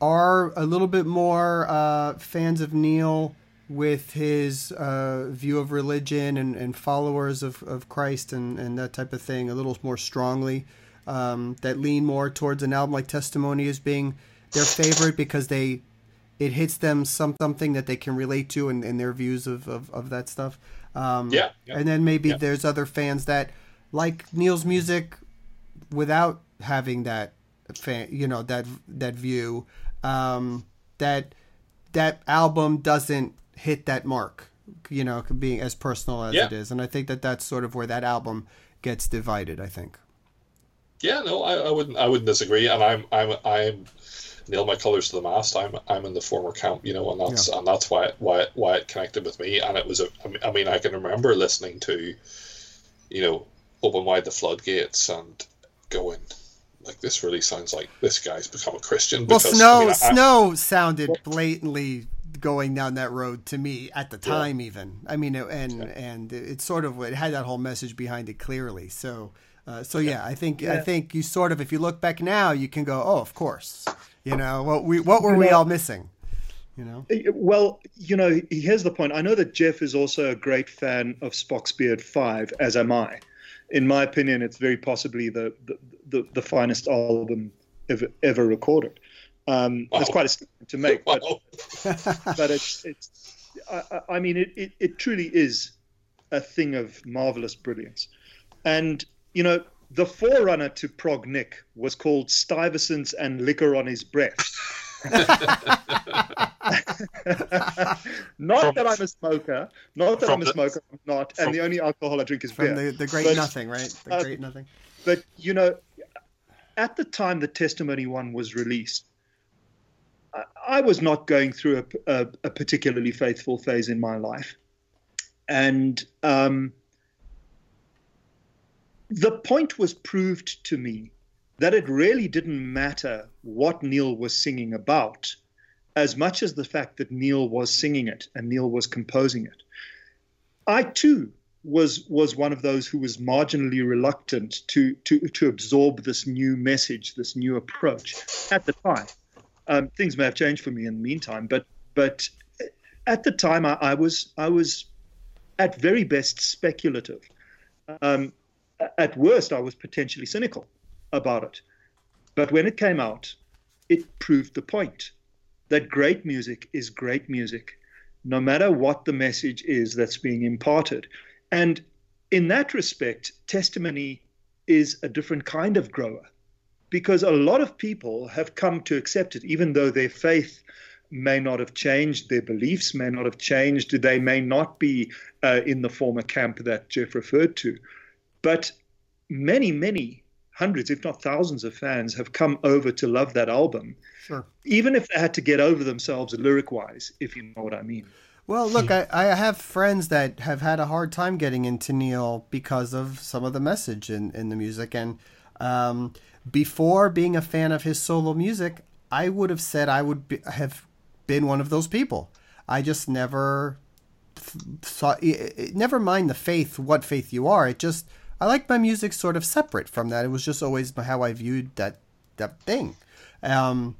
Speaker 1: are a little bit more uh, fans of Neal with his uh, view of religion and, and followers of, of Christ and, and that type of thing a little more strongly. Um, that lean more towards an album like Testimony as being their favorite because they it hits them some something that they can relate to in, in their views of, of, of that stuff.
Speaker 3: Um, yeah, yeah,
Speaker 1: And then maybe yeah. there's other fans that like Neal's music without having that fan, you know, that that view um, that that album doesn't hit that mark, you know, being as personal as yeah. it is, and I think that that's sort of where that album gets divided. I think.
Speaker 3: Yeah, no, I, I wouldn't. I wouldn't disagree, and I'm, I'm, I'm nail my colors to the mast. I'm, I'm in the former camp, you know, and that's, yeah. and that's why, why, why it connected with me. And it was a, I mean, I can remember listening to, you know, open wide the floodgates and going, like this really sounds like this guy's become a Christian.
Speaker 1: Because, well, Snow I mean, I, Snow sounded blatantly going down that road to me at the time, yeah. even. I mean, and yeah. and it sort of it had that whole message behind it clearly. So. Uh, so yeah, I think yeah. I think you sort of if you look back now, you can go, oh, of course, you know what we what were we all missing? You know.
Speaker 2: Well, you know, here's the point. I know that Geoff is also a great fan of Spock's Beard Five, as am I. In my opinion, it's very possibly the, the the, the finest album ever, ever recorded. Um, wow. It's quite a statement to make, but, but it's, it's I, I mean, it, it, it truly is a thing of marvelous brilliance. And, you know, the forerunner to Prog Nick was called Stuyvesant's and Liquor on His Breath. not from, that I'm a smoker. Not that I'm a smoker. I'm not. And the only alcohol I drink is
Speaker 1: from
Speaker 2: beer.
Speaker 1: The, the great but, nothing, right? The uh, great nothing.
Speaker 2: But you know, at the time the testimony one was released, I, I was not going through a, a, a, particularly faithful phase in my life, and um, the point was proved to me that it really didn't matter what Neal was singing about, as much as the fact that Neal was singing it and Neal was composing it. I too was was one of those who was marginally reluctant to to to absorb this new message, this new approach at the time. Um, things may have changed for me in the meantime, but but at the time I, I was I was at very best speculative. Um, at worst, I was potentially cynical about it. But when it came out, it proved the point that great music is great music, no matter what the message is that's being imparted. And in that respect, testimony is a different kind of grower because a lot of people have come to accept it, even though their faith may not have changed, their beliefs may not have changed, they may not be uh, in the former camp that Geoff referred to. But many, many hundreds, if not thousands, of fans have come over to love that album.
Speaker 1: Sure.
Speaker 2: Even if they had to get over themselves lyric wise, if you know what I mean.
Speaker 1: Well, look, I, I have friends that have had a hard time getting into Neal because of some of the message in, in the music. And um, before being a fan of his solo music, I would have said I would be, have been one of those people. I just never thought, never mind the faith, what faith you are. It just, I like my music sort of separate from that. It was just always how I viewed that, that thing. Um,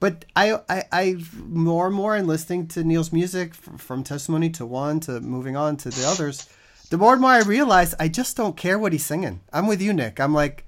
Speaker 1: but I, I, I more and more in listening to Neal's music from Testimony to one to moving on to the others, the more and more I realize I just don't care what he's singing. I'm with you, Nick. I'm like,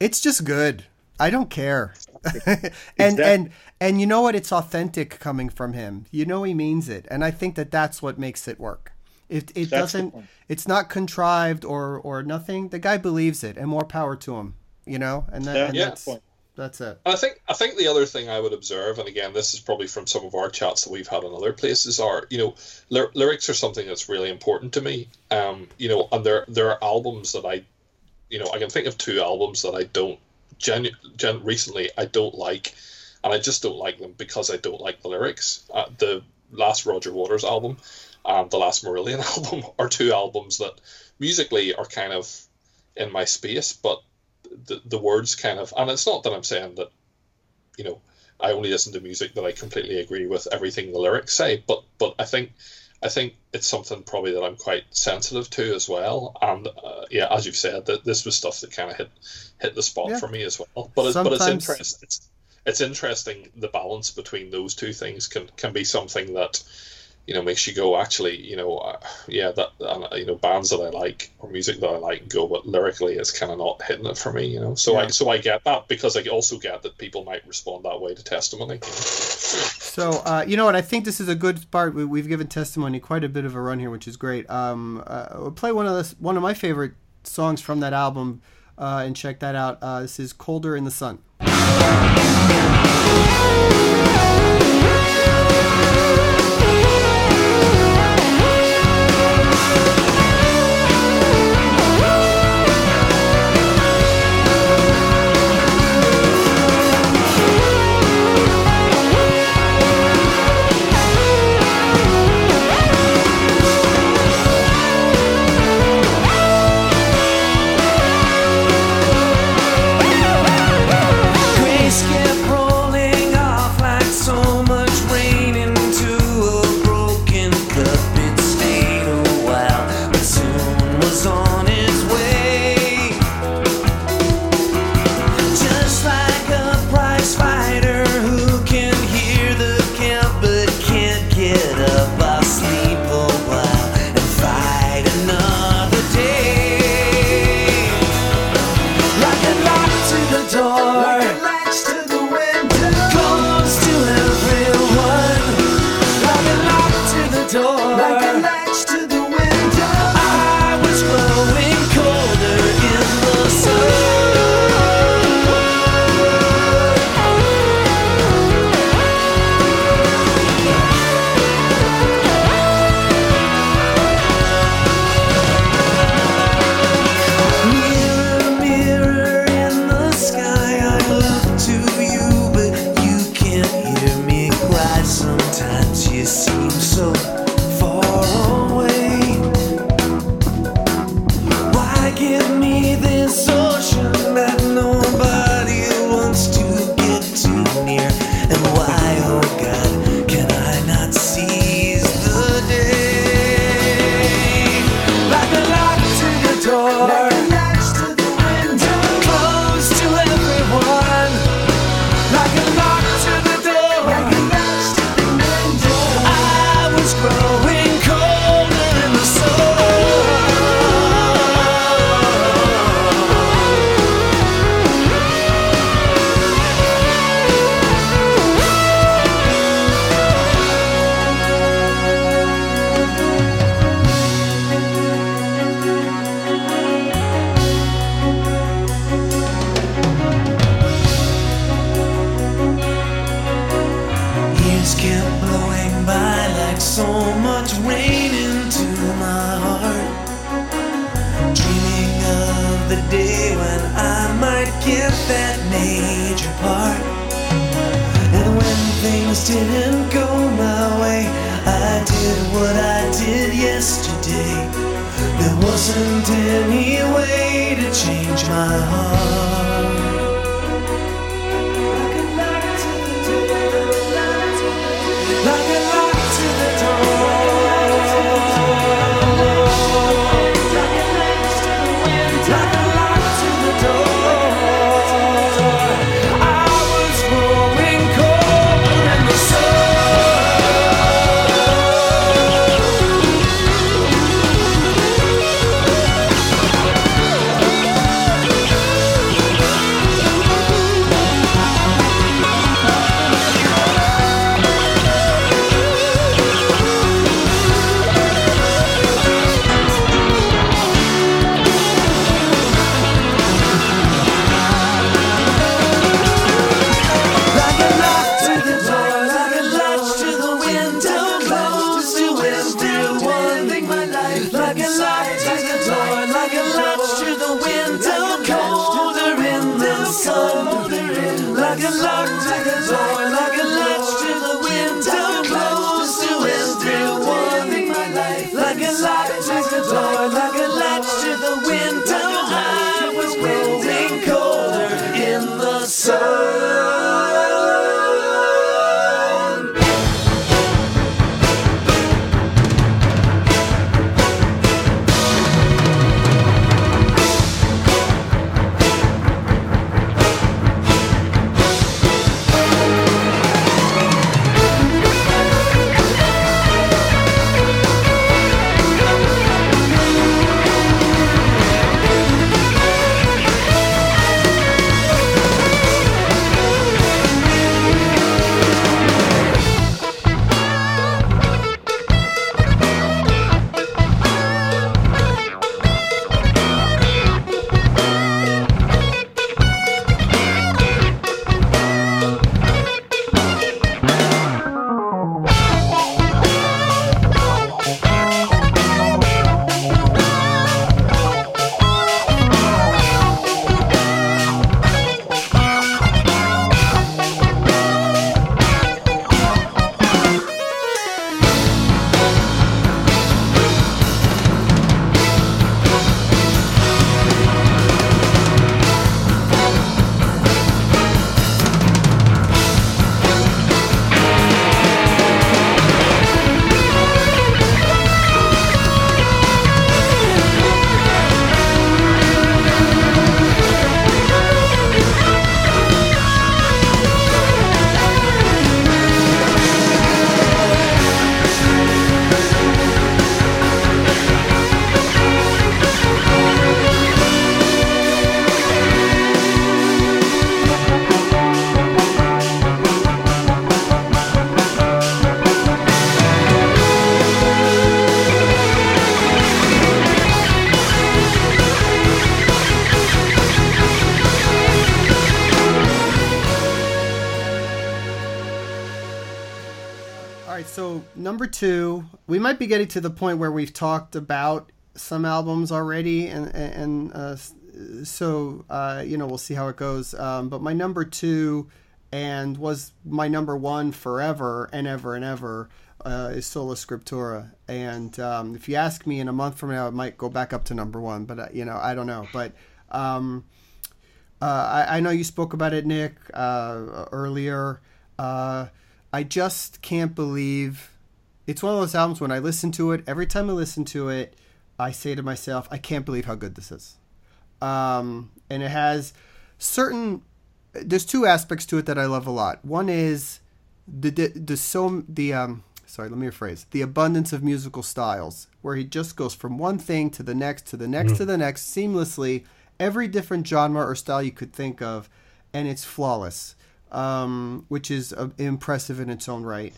Speaker 1: it's just good. I don't care.
Speaker 4: and
Speaker 2: Exactly.
Speaker 4: and and you know what? It's authentic coming from him. You know he means it, and I think that that's what makes it work. It it
Speaker 2: That's
Speaker 4: doesn't. It's not contrived or or nothing. The guy believes it, and more power to him. You know, and, that,
Speaker 2: Yeah,
Speaker 4: and
Speaker 3: yeah.
Speaker 4: that's
Speaker 2: Point.
Speaker 4: that's it.
Speaker 3: I think I think the other thing I would observe, and again, this is probably from some of our chats that we've had in other places, are you know, ly- lyrics are something that's really important to me. Um, you know, and there there are albums that I, you know, I can think of two albums that I don't genu- gen- recently I don't like, and I just don't like them because I don't like the lyrics. Uh, the last Roger Waters album, and the last Marillion album are two albums that musically are kind of in my space, but the, the words kind of and it's not that I'm saying that you know I only listen to music that I completely agree with everything the lyrics say but but I think I think it's something probably that I'm quite sensitive to as well and uh, yeah as you've said that this was stuff that kind of hit hit the spot
Speaker 4: Yeah.
Speaker 3: for me as well but it's, but it's interesting it's, it's interesting the balance between those two things can can be something that you know makes you go actually you know uh, yeah that uh, you know bands that I like or music that I like go but lyrically it's kind of not hitting it for me you know so I so I get that because I also get that people might respond that way to testimony?
Speaker 4: So uh, you know what? I think this is a good part. We, we've given testimony quite a bit of a run here, which is great. Um, uh, we'll play one of the one of my favorite songs from that album, uh, and check that out. Uh, this is "Colder in the Sun."
Speaker 6: Might
Speaker 1: be getting to the point where we've talked about some albums already, and and uh, so uh, you know we'll see how it goes. Um, but my number two, and was my number one forever and ever and ever, uh, is Sola Scriptura. And um, if you ask me in a month from now, it might go back up to number one, but uh, you know I don't know. But um, uh, I, I, know you spoke about it, Nick, uh, earlier. I just can't believe it's one of those albums when I listen to it, every time I listen to it, I say to myself, I can't believe how good this is. Um, and it has certain there's two aspects to it that I love a lot. One is the the, the so the um sorry, let me rephrase. The abundance of musical styles where he just goes from one thing to the next to the next mm. to the next seamlessly, every different genre or style you could think of and it's flawless um, which is uh, impressive in its own right.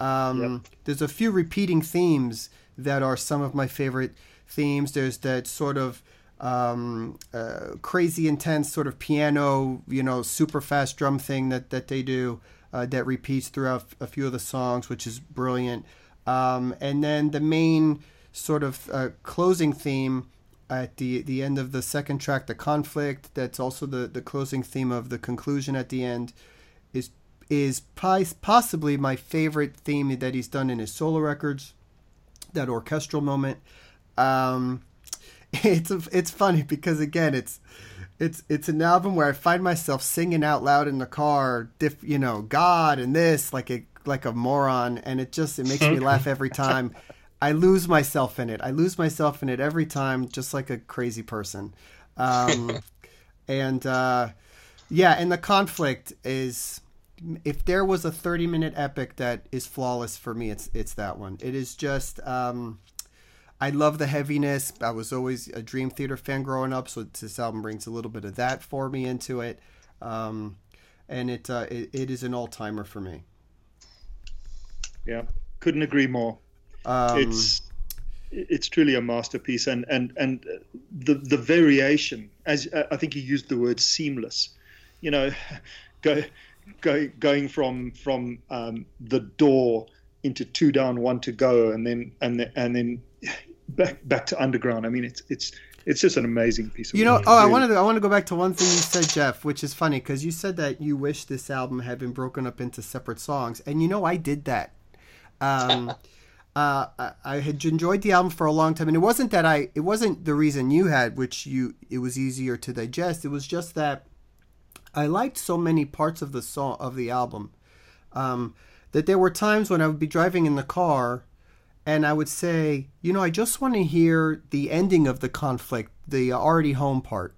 Speaker 1: Um, yep. There's a few repeating themes that are some of my favorite themes. There's that sort of um, uh, crazy intense sort of piano, you know, super fast drum thing that, that they do uh, that repeats throughout a few of the songs, which is brilliant. Um, and then the main sort of uh, closing theme at the the end of the second track, the conflict. That's also the the closing theme of the conclusion at the end is possibly my favorite theme that he's done in his solo records. That orchestral moment. Um, it's it's funny because again, it's it's it's an album where I find myself singing out loud in the car, diff, you know, God and this like a like a moron, and it just it makes me laugh every time. I lose myself in it. I lose myself in it every time, just like a crazy person. Um, and uh, yeah, and the conflict is if there was a 30 minute epic that is flawless for me, it's it's that one. It is just um, I love the heaviness. I was always a Dream Theater fan growing up, so this album brings a little bit of that for me into it. Um, and it, uh, it, it is an all timer for me.
Speaker 2: Yeah, couldn't agree more. Um, it's it's truly a masterpiece, and and and the the variation, as I think you used the word seamless. You know, go go, going from from um, the door into two down, one to go, and then and then, and then back back to underground. I mean, it's it's it's just an amazing piece of.
Speaker 1: You know, oh, I wanted to, I want to go back to one thing you said, Geoff, which is funny because you said that you wish this album had been broken up into separate songs, and you know, I did that. Um, uh, I, I had enjoyed the album for a long time, and it wasn't that I, it wasn't the reason you had, which you, it was easier to digest. It was just that I liked so many parts of the song of the album um, that there were times when I would be driving in the car and I would say, you know, I just want to hear the ending of the conflict, the already home part,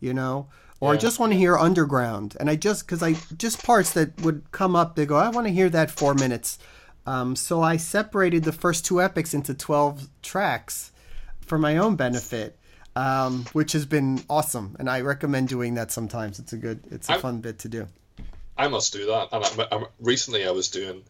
Speaker 1: you know, or yeah. I just want to hear underground, and I just because I just parts that would come up, they go, I want to hear that four minutes. Um, so I separated the first two epics into twelve tracks for my own benefit um, which has been awesome, and I recommend doing that sometimes. It's a good, it's a I, fun bit to do.
Speaker 3: I must do that. And I, I, recently, I was doing,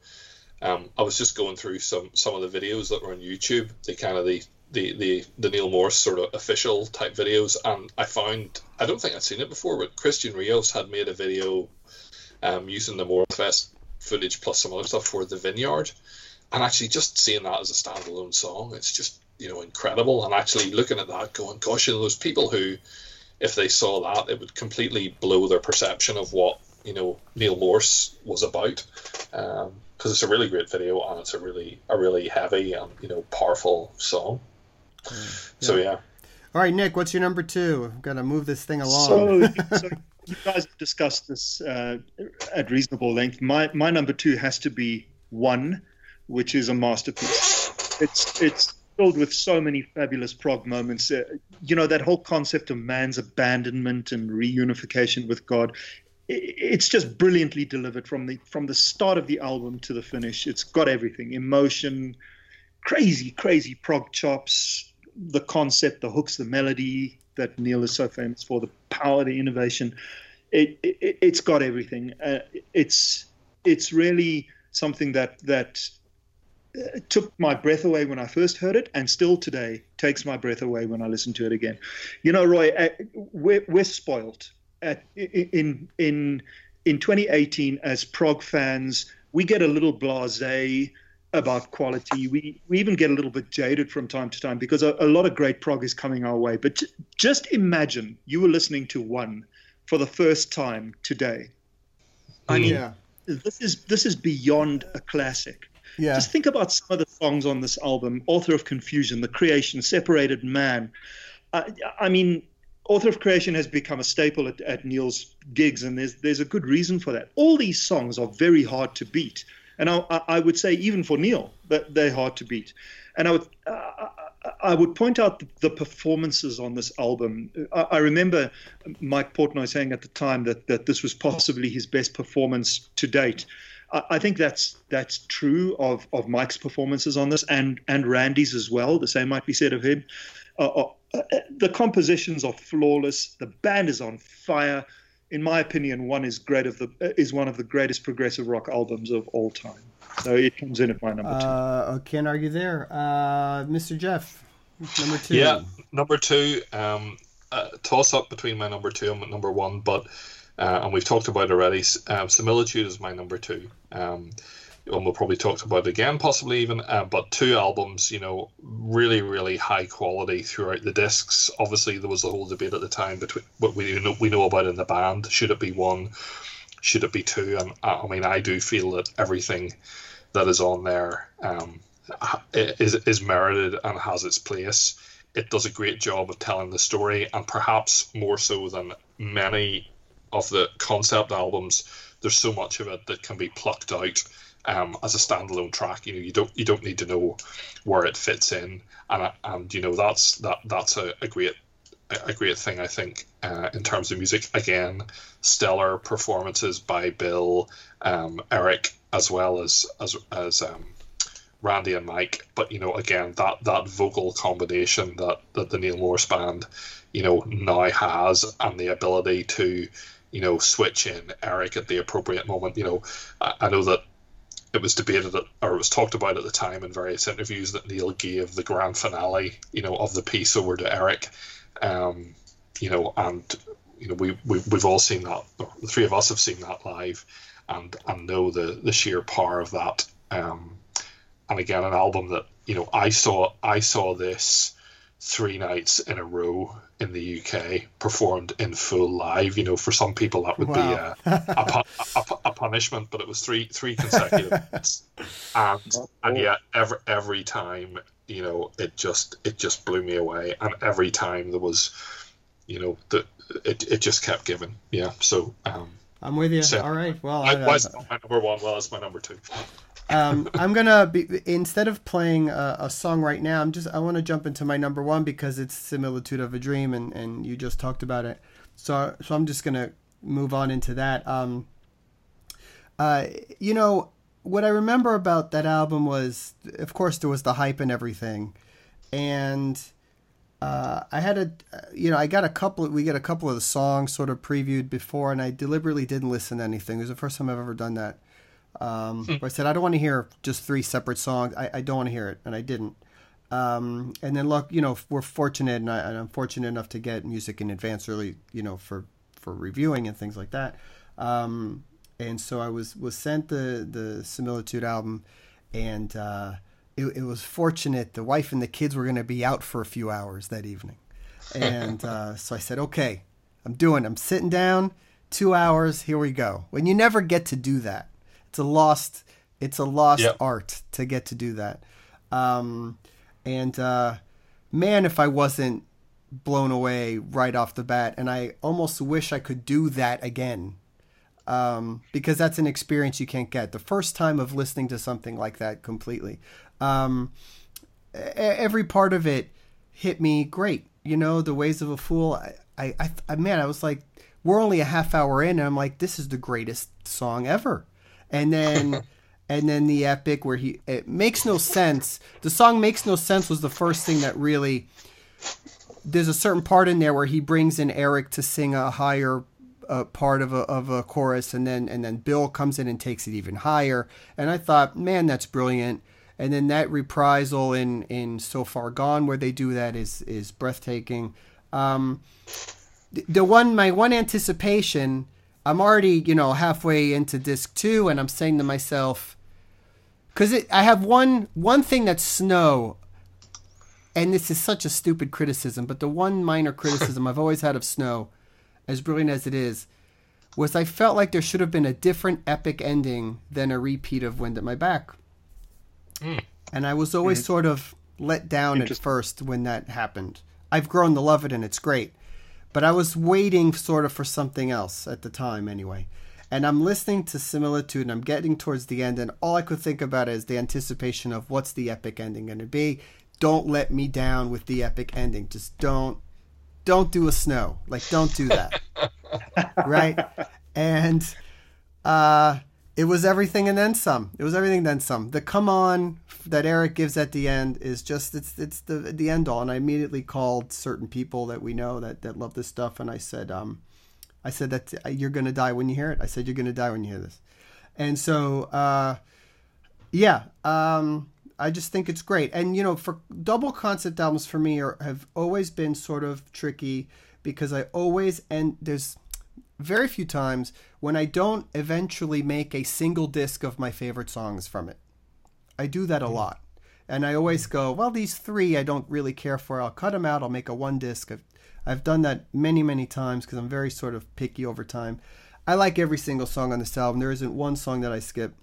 Speaker 3: um, I was just going through some some of the videos that were on YouTube. The kind of the the the, the Neal Morse sort of official type videos, and I found I don't think I'd seen it before, but Christian Rios had made a video um, using the Morse Fest footage plus some other stuff for the Vineyard, and actually just seeing that as a standalone song, it's just you know incredible. And actually looking at that, going, gosh, you know, those people who, if they saw that, it would completely blow their perception of what you know Neal Morse was about. Because um, it's a really great video and it's a really a really heavy and you know powerful song. Mm, yeah. So yeah.
Speaker 1: All right, Nick, what's your number two? I've got to move this thing along.
Speaker 2: So, so you guys discussed this uh, at reasonable length. My my number two has to be one, which is a masterpiece. It's it's filled with so many fabulous prog moments. Uh, you know, that whole concept of man's abandonment and reunification with God. It's just brilliantly delivered from the from the start of the album to the finish. It's got everything: emotion, crazy, crazy prog chops, the concept, the hooks, the melody that Neal is so famous for, the power, the innovation. It, it has got everything. Uh, it's it's really something that that took my breath away when I first heard it, and still today takes my breath away when I listen to it again. You know, Roie, uh, we're, we're spoiled. At, in in in 2018, as prog fans, we get a little blasé about quality. We we even get a little bit jaded from time to time because a, a lot of great prog is coming our way. But just imagine you were listening to one for the first time today. I mean,
Speaker 1: Yeah.
Speaker 2: this is this is beyond a classic.
Speaker 1: Yeah.
Speaker 2: Just think about some of the songs on this album: "Author of Confusion," "The Creation," "Separated Man." Uh, I mean, "Author of Creation" has become a staple at, at Neal's gigs, and there's there's a good reason for that. All these songs are very hard to beat, and I, I would say even for Neil that they're hard to beat. And I would uh, I would point out the, performances on this album. I remember Mike Portnoy saying at the time that that this was possibly his best performance to date. I I think that's that's true of, of Mike's performances on this, and and Randy's as well. The same might be said of him. Uh, uh, uh, the compositions are flawless. The band is on fire. In my opinion, one is great of the is one of the greatest progressive rock albums of all time. So it comes in at my number two.
Speaker 1: Uh, I can't argue there. Uh, Mr. Geoff, number two.
Speaker 3: Yeah, number two. Um, uh, toss up between my number two and my number one, but uh, and we've talked about already. Um, Similitude is my number two. Um, and we'll probably talk about it again, possibly even. Uh, but two albums, you know, really, really high quality throughout the discs. Obviously, there was a whole debate at the time between what we know we know about in the band. Should it be one? Should it be two? And uh, I mean, I do feel that everything that is on there um, is is merited and has its place. It does a great job of telling the story, and perhaps more so than many of the concept albums, there's so much of it that can be plucked out um, as a standalone track. You know, you don't you don't need to know where it fits in, and and you know that's that that's a, a great a great thing I think uh, in terms of music. Again, stellar performances by Bill, um, Eric, as well as as as um, Randy and Mike. But you know, again, that that vocal combination that that the Neil Morse band, you know, now has, and the ability to, you know, switch in Eric at the appropriate moment. You know, I, I know that it was debated at, or it was talked about at the time in various interviews that Neil gave the grand finale, you know, of the piece over to Eric. Um, you know, and you know, we, we we've all seen that. The three of us have seen that live, and and know the the sheer power of that. Um, and again, an album that you know I saw I saw this three nights in a row in the UK performed in full live. You know, for some people that would
Speaker 1: Wow.
Speaker 3: be a, a, pu- a, a punishment, but it was three three consecutive nights, and and yet every every time you know it just it just blew me away, and every time there was you know the it, it just kept giving. Yeah, so um,
Speaker 1: I'm with you.
Speaker 3: So-
Speaker 1: All right. Well,
Speaker 3: why,
Speaker 1: I,
Speaker 3: why is it my number one? Well, it's my number two.
Speaker 1: Um, I'm gonna be instead of playing a, a song right now. I'm just I want to jump into my number one because it's "Similitude of a Dream" and, and you just talked about it. So so I'm just gonna move on into that. Um, uh, you know what I remember about that album was, of course, there was the hype and everything, and uh, I had a, you know, I got a couple. We got a couple of the songs sort of previewed before, and I deliberately didn't listen to anything. It was the first time I've ever done that. Um, where I said I don't want to hear just three separate songs. I, I don't want to hear it, and I didn't. Um, and then look, you know, we're fortunate, and, I, and I'm fortunate enough to get music in advance early, you know, for for reviewing and things like that. Um, and so I was was sent the the Similitude album, and uh, it, it was fortunate. The wife and the kids were going to be out for a few hours that evening, and uh, so I said, "Okay, I'm doing. I'm sitting down. Two hours. Here we go." When you never get to do that, it's a lost. It's a lost
Speaker 3: Yep.
Speaker 1: art to get to do that. Um, and uh, man, if I wasn't blown away right off the bat, and I almost wish I could do that again um, because that's an experience you can't get. The first time of listening to something like that completely, um, every part of it hit me great. You know, the ways of a fool. I, I, I, I man, I was like, we're only a half hour in, and I'm like, this is the greatest song ever. And then, and then the epic where he, it makes no sense. The song makes no sense was the first thing that really. There's a certain part in there where he brings in Eric to sing a higher uh, part of a, of a chorus, and then and then Bill comes in and takes it even higher. And I thought, man, that's brilliant. And then that reprisal in in So Far Gone, where they do that, is is breathtaking. Um, the- the one my one anticipation, I'm already you know halfway into disc two, and I'm saying to myself, because I have one one thing that's snow, and this is such a stupid criticism, but the one minor criticism I've always had of snow, as brilliant as it is, was I felt like there should have been a different epic ending than a repeat of Wind at My Back, hmm. and I was always hmm. sort of let down at first when that happened. I've grown to love it, and it's great, but I was waiting sort of for something else at the time anyway. And I'm listening to Similitude and I'm getting towards the end, and all I could think about is the anticipation of what's the epic ending going to be. Don't let me down with the epic ending. Just don't, don't do a snow. Like, don't do that. right? And uh, it was everything and then some. It was everything and then some. The come on that Eric gives at the end is just it's it's the the end all. And I immediately called certain people that we know that that love this stuff, and I said, um, I said that uh, you're gonna die when you hear it. I said you're gonna die when you hear this, and so uh, yeah, um, I just think it's great. And you know, for double concept albums for me are, have always been sort of tricky because I always and there's very few times when I don't eventually make a single disc of my favorite songs from it. I do that a lot. And I always go, well, these three I don't really care for. I'll cut them out. I'll make a one disc. I've, I've done that many, many times because I'm very sort of picky over time. I like every single song on this album. There isn't one song that I skip.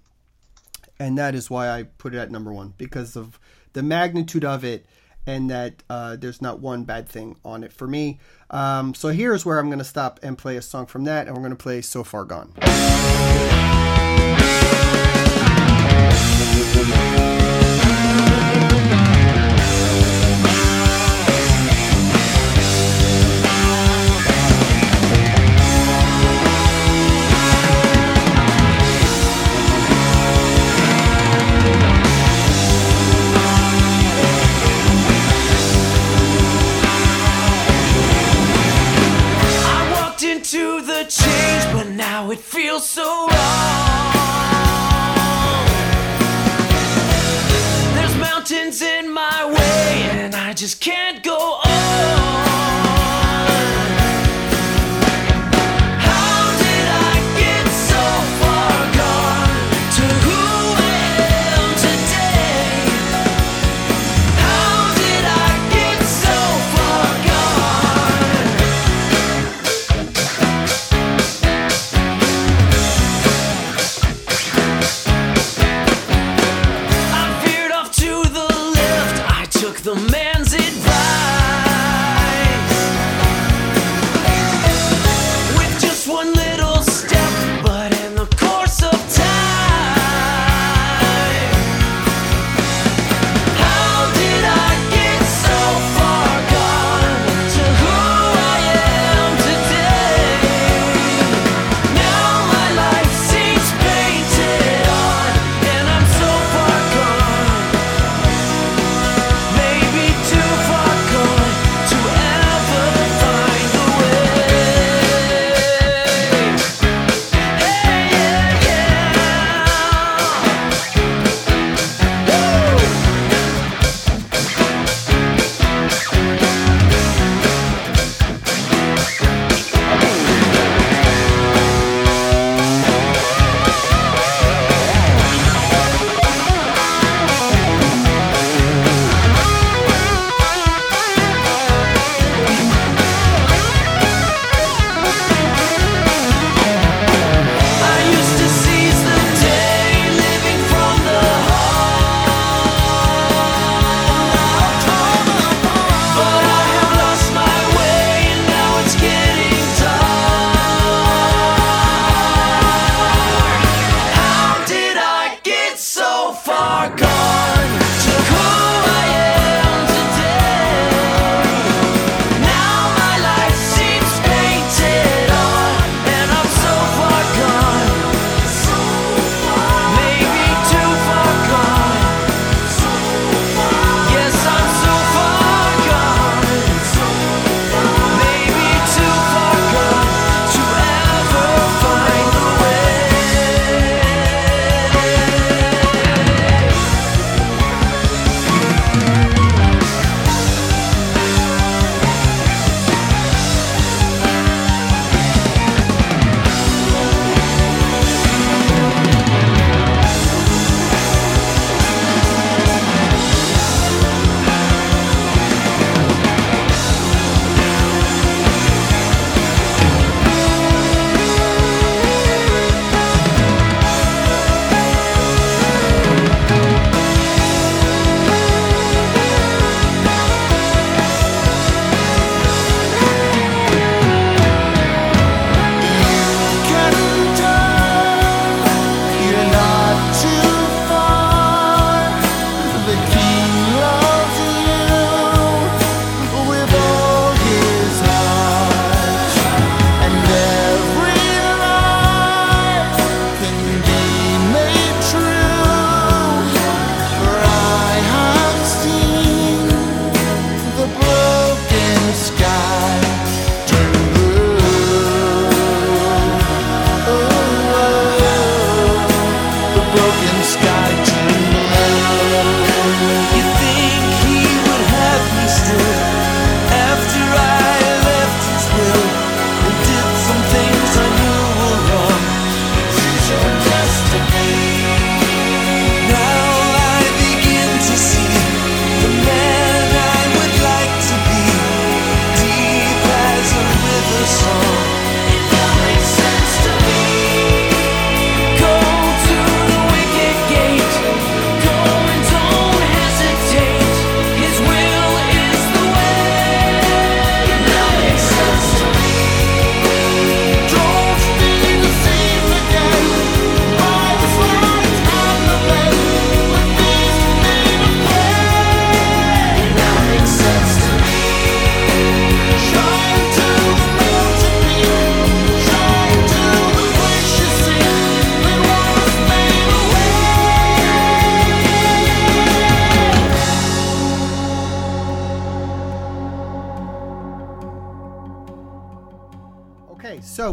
Speaker 1: And that is why I put it at number one because of the magnitude of it and that uh, there's not one bad thing on it for me. Um, so here's where I'm going to stop and play a song from that, and we're going to play So Far Gone.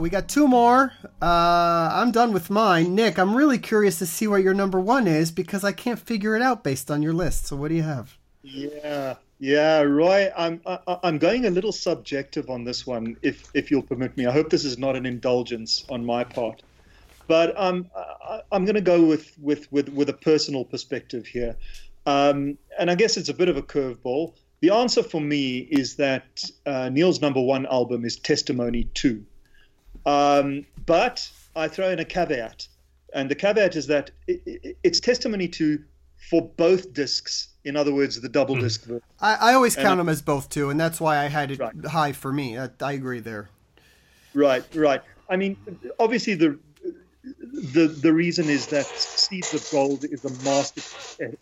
Speaker 1: We got two more. Uh, I'm done with mine. Nick, I'm really curious to see what your number one is because I can't figure it out based on your list. So what do you have?
Speaker 2: Yeah, yeah, Roie. I'm I, I'm going a little subjective on this one, if if you'll permit me. I hope this is not an indulgence on my part, but um, I, I'm going to go with with with with a personal perspective here, um, and I guess it's a bit of a curveball. The answer for me is that uh, Neal's number one album is Testimony Two. Um, but I throw in a caveat, and the caveat is that it, it, it's testimony two for both discs. In other words, the double disc version.
Speaker 1: I, I always count them as both too, and that's why I had it right. high for me. I, I agree there.
Speaker 2: Right, right. I mean, obviously the the the reason is that Seeds of Gold is a master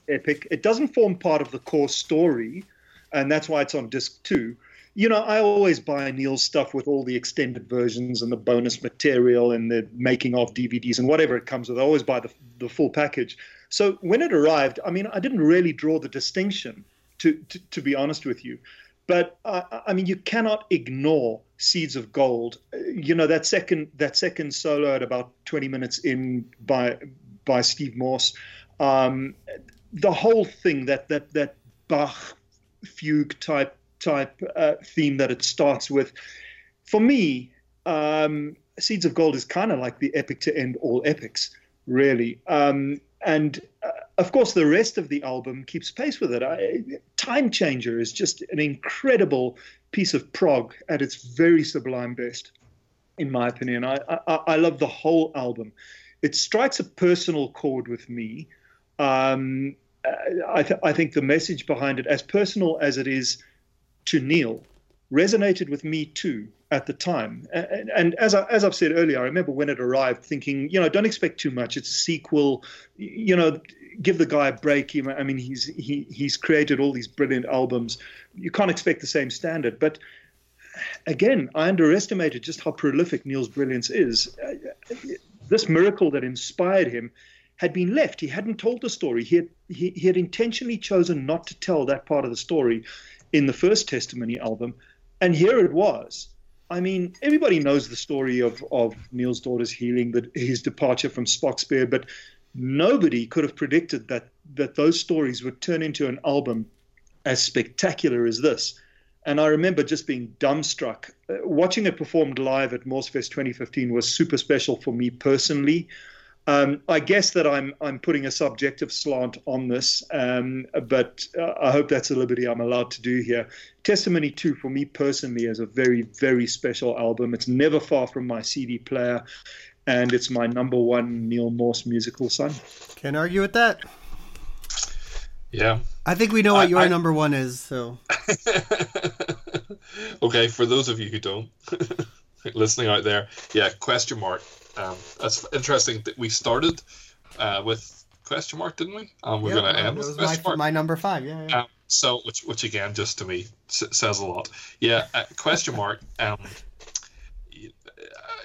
Speaker 2: epic. It doesn't form part of the core story, and that's why it's on disc two you know, I always buy Neal's stuff with all the extended versions and the bonus material and the making of DVDs and whatever it comes with. I always buy the, the full package. So when it arrived, I mean, I didn't really draw the distinction, to, to, to be honest with you. But uh, I mean, you cannot ignore Seeds of Gold. You know that second that second solo at about 20 minutes in by by Steve Morse. Um, the whole thing that that that Bach fugue type type uh, theme that it starts with. For me, um, Seeds of Gold is kind of like the epic to end all epics, really. Um, and uh, of course, the rest of the album keeps pace with it. I, Time Changer is just an incredible piece of prog at its very sublime best, in my opinion. I, I, I love the whole album. It strikes a personal chord with me. Um, I, th- I, think the message behind it, as personal as it is to Neal resonated with me too at the time. And, and, as, I, as I've said earlier, I remember when it arrived thinking, you know, don't expect too much. It's a sequel. You know, give the guy a break. I mean, he's he, he's created all these brilliant albums. You can't expect the same standard. But again, I underestimated just how prolific Neal's brilliance is. This miracle that inspired him had been left. He hadn't told the story. He had, he, he had intentionally chosen not to tell that part of the story in the first testimony album, and here it was. I mean, everybody knows the story of, of Neal's daughter's healing, that his departure from Spock's Beard, but nobody could have predicted that that those stories would turn into an album as spectacular as this. And I remember just being dumbstruck. Uh, watching it performed live at Morsefest 2015 was super special for me personally. Um, I guess that I'm I'm putting a subjective slant on this, um, but uh, I hope that's a liberty I'm allowed to do here. Testimony 2 for me personally is a very very special album. It's never far from my CD player, and it's my number one Neal Morse musical son.
Speaker 1: Can't argue with that.
Speaker 3: Yeah.
Speaker 1: I think we know what I, your I, number one is. So.
Speaker 3: okay, for those of you who don't, listening out there, yeah, question mark um, that's interesting. That we started uh, with question mark, didn't we? Um, we're yeah, going to end with question
Speaker 1: my,
Speaker 3: mark.
Speaker 1: My number five, yeah. yeah.
Speaker 3: Um, so, which, which again, just to me, s- says a lot. Yeah, uh, question mark. Um,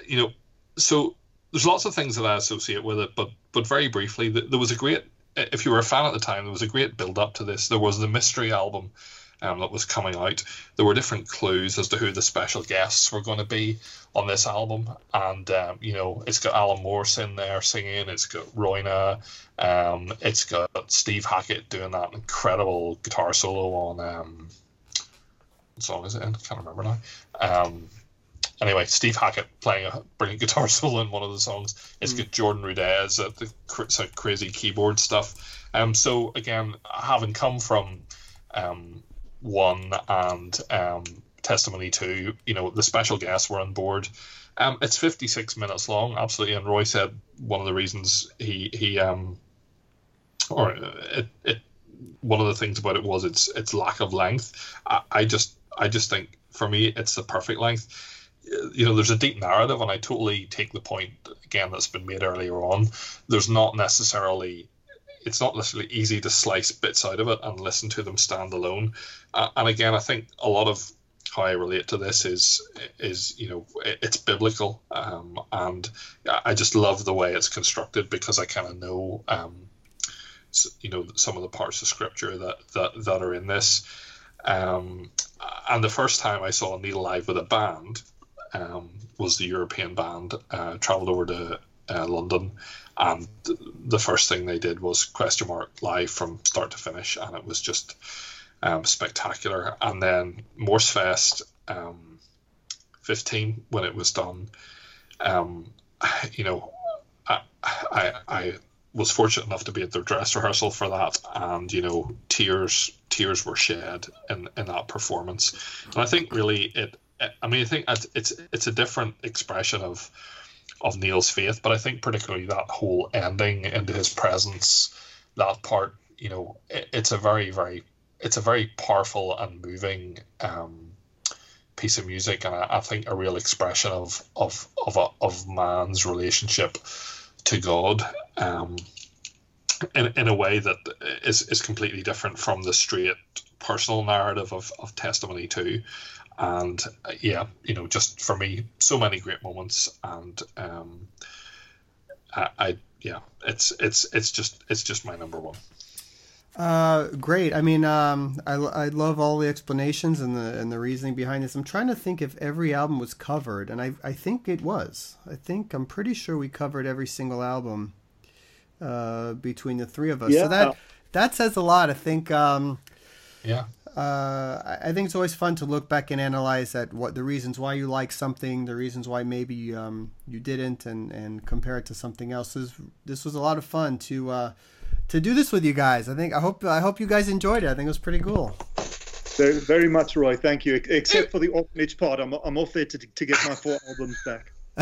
Speaker 3: you know, so there's lots of things that I associate with it, but but very briefly, there was a great. If you were a fan at the time, there was a great build up to this. There was the mystery album um, that was coming out. There were different clues as to who the special guests were going to be on this album, and um, you know it's got Alan Morse in there singing. It's got Roine. Um, it's got Steve Hackett doing that incredible guitar solo on um, what song is it in? I can't remember now. Um, anyway, Steve Hackett playing a brilliant guitar solo in one of the songs. It's mm. got Jordan Rudess at the cr- crazy keyboard stuff. Um, so again, having come from um, one and um, testimony two, you know, the special guests were on board. Um, it's 56 minutes long, absolutely. And Roie said one of the reasons he he um, or it, it one of the things about it was its its lack of length. I, I just I just think for me it's the perfect length. You know, there's a deep narrative, and I totally take the point again that's been made earlier on. There's not necessarily it's not necessarily easy to slice bits out of it and listen to them stand alone. Uh, and again, I think a lot of how I relate to this is is you know it's biblical, um, and I just love the way it's constructed because I kind of know um, you know some of the parts of scripture that that, that are in this. Um, and the first time I saw Neal live with a band, um, was the European band. Uh, traveled over to uh, London, and the first thing they did was question mark live from start to finish, and it was just um, spectacular. And then Morsefest um, 15 when it was done, um, you know, I, I, I was fortunate enough to be at their dress rehearsal for that, and you know, tears tears were shed in in that performance, and I think really it. I mean, I think it's it's a different expression of of Neal's faith, but I think particularly that whole ending into his presence, that part, you know, it, it's a very very it's a very powerful and moving um, piece of music, and I, I, think a real expression of of of a, of man's relationship to God. Um, in, in a way that is, is completely different from the straight personal narrative of, of testimony two and uh, yeah you know just for me so many great moments and um I, I yeah it's it's it's just it's just my number one
Speaker 1: uh, great. I mean, um, I, I love all the explanations and the and the reasoning behind this. I'm trying to think if every album was covered, and I I think it was. I think I'm pretty sure we covered every single album uh, between the three of us. Yeah. So that that says a lot. I think. Um,
Speaker 3: yeah.
Speaker 1: Uh, I think it's always fun to look back and analyze at what the reasons why you like something, the reasons why maybe um, you didn't, and, and compare it to something else. This, this was a lot of fun to uh, to do this with you guys. I think I hope I hope you guys enjoyed it. I think it was pretty cool.
Speaker 2: Very, very much, Roie. Thank you. Except for the orphanage part, I'm I'm off there to to get my four albums back.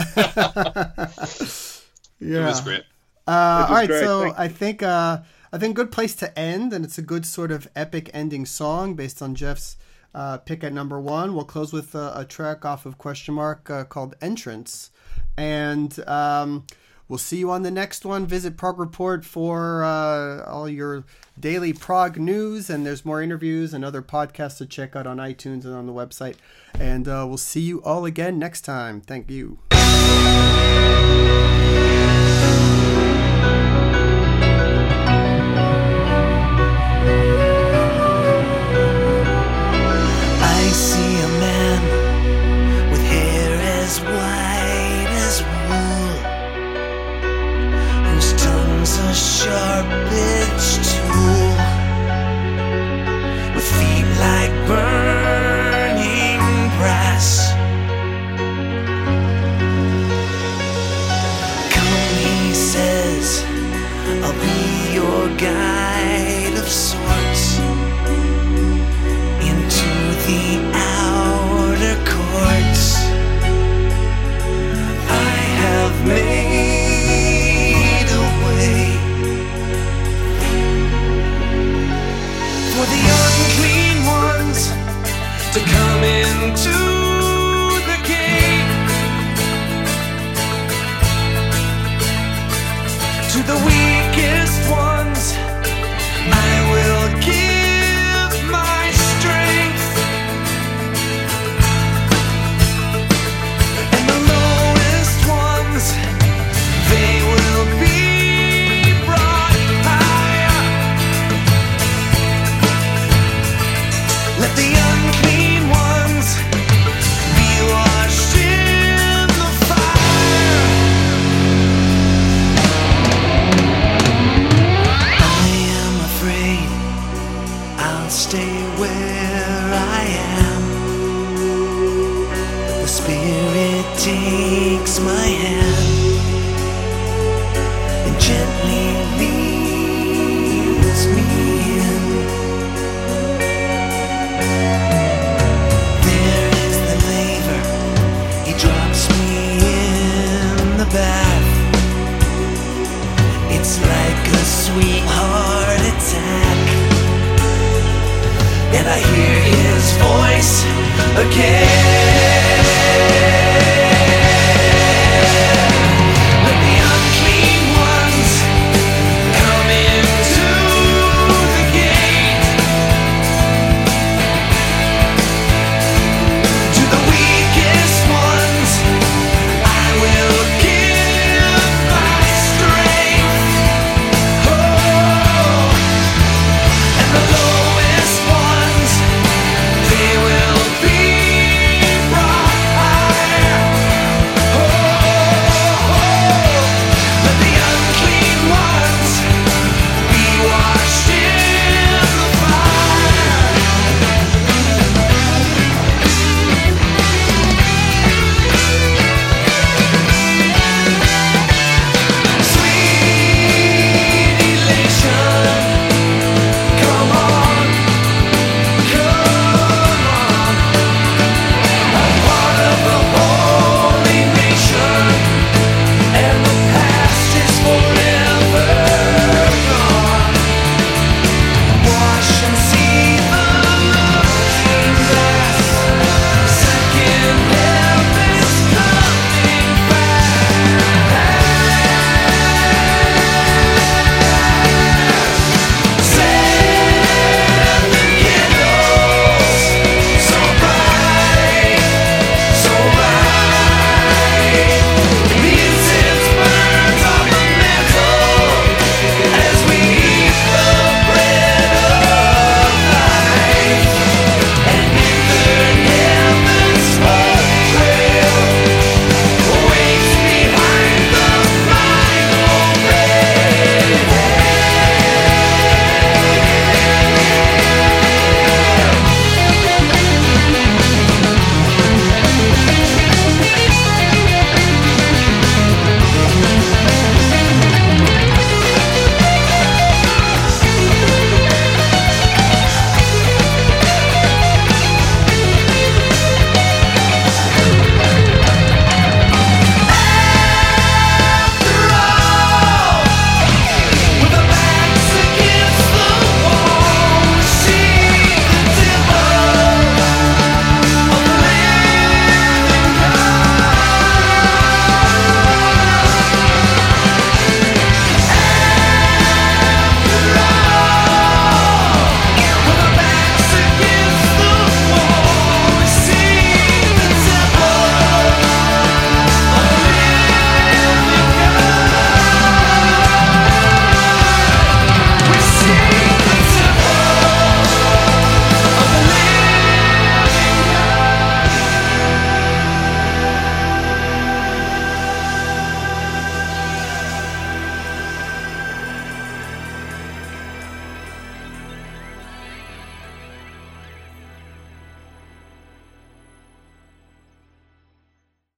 Speaker 1: yeah,
Speaker 3: it was great.
Speaker 1: Uh, all right, great. so Thank I think uh, I think good place to end, and it's a good sort of epic ending song based on Geoff's uh, pick at number one. We'll close with a, a track off of Question Mark uh, called Entrance, and. Um, We'll see you on the next one. Visit Prog Report for uh, all your daily prog news, and there's more interviews and other podcasts to check out on iTunes and on the website. And uh, we'll see you all again next time. Thank you.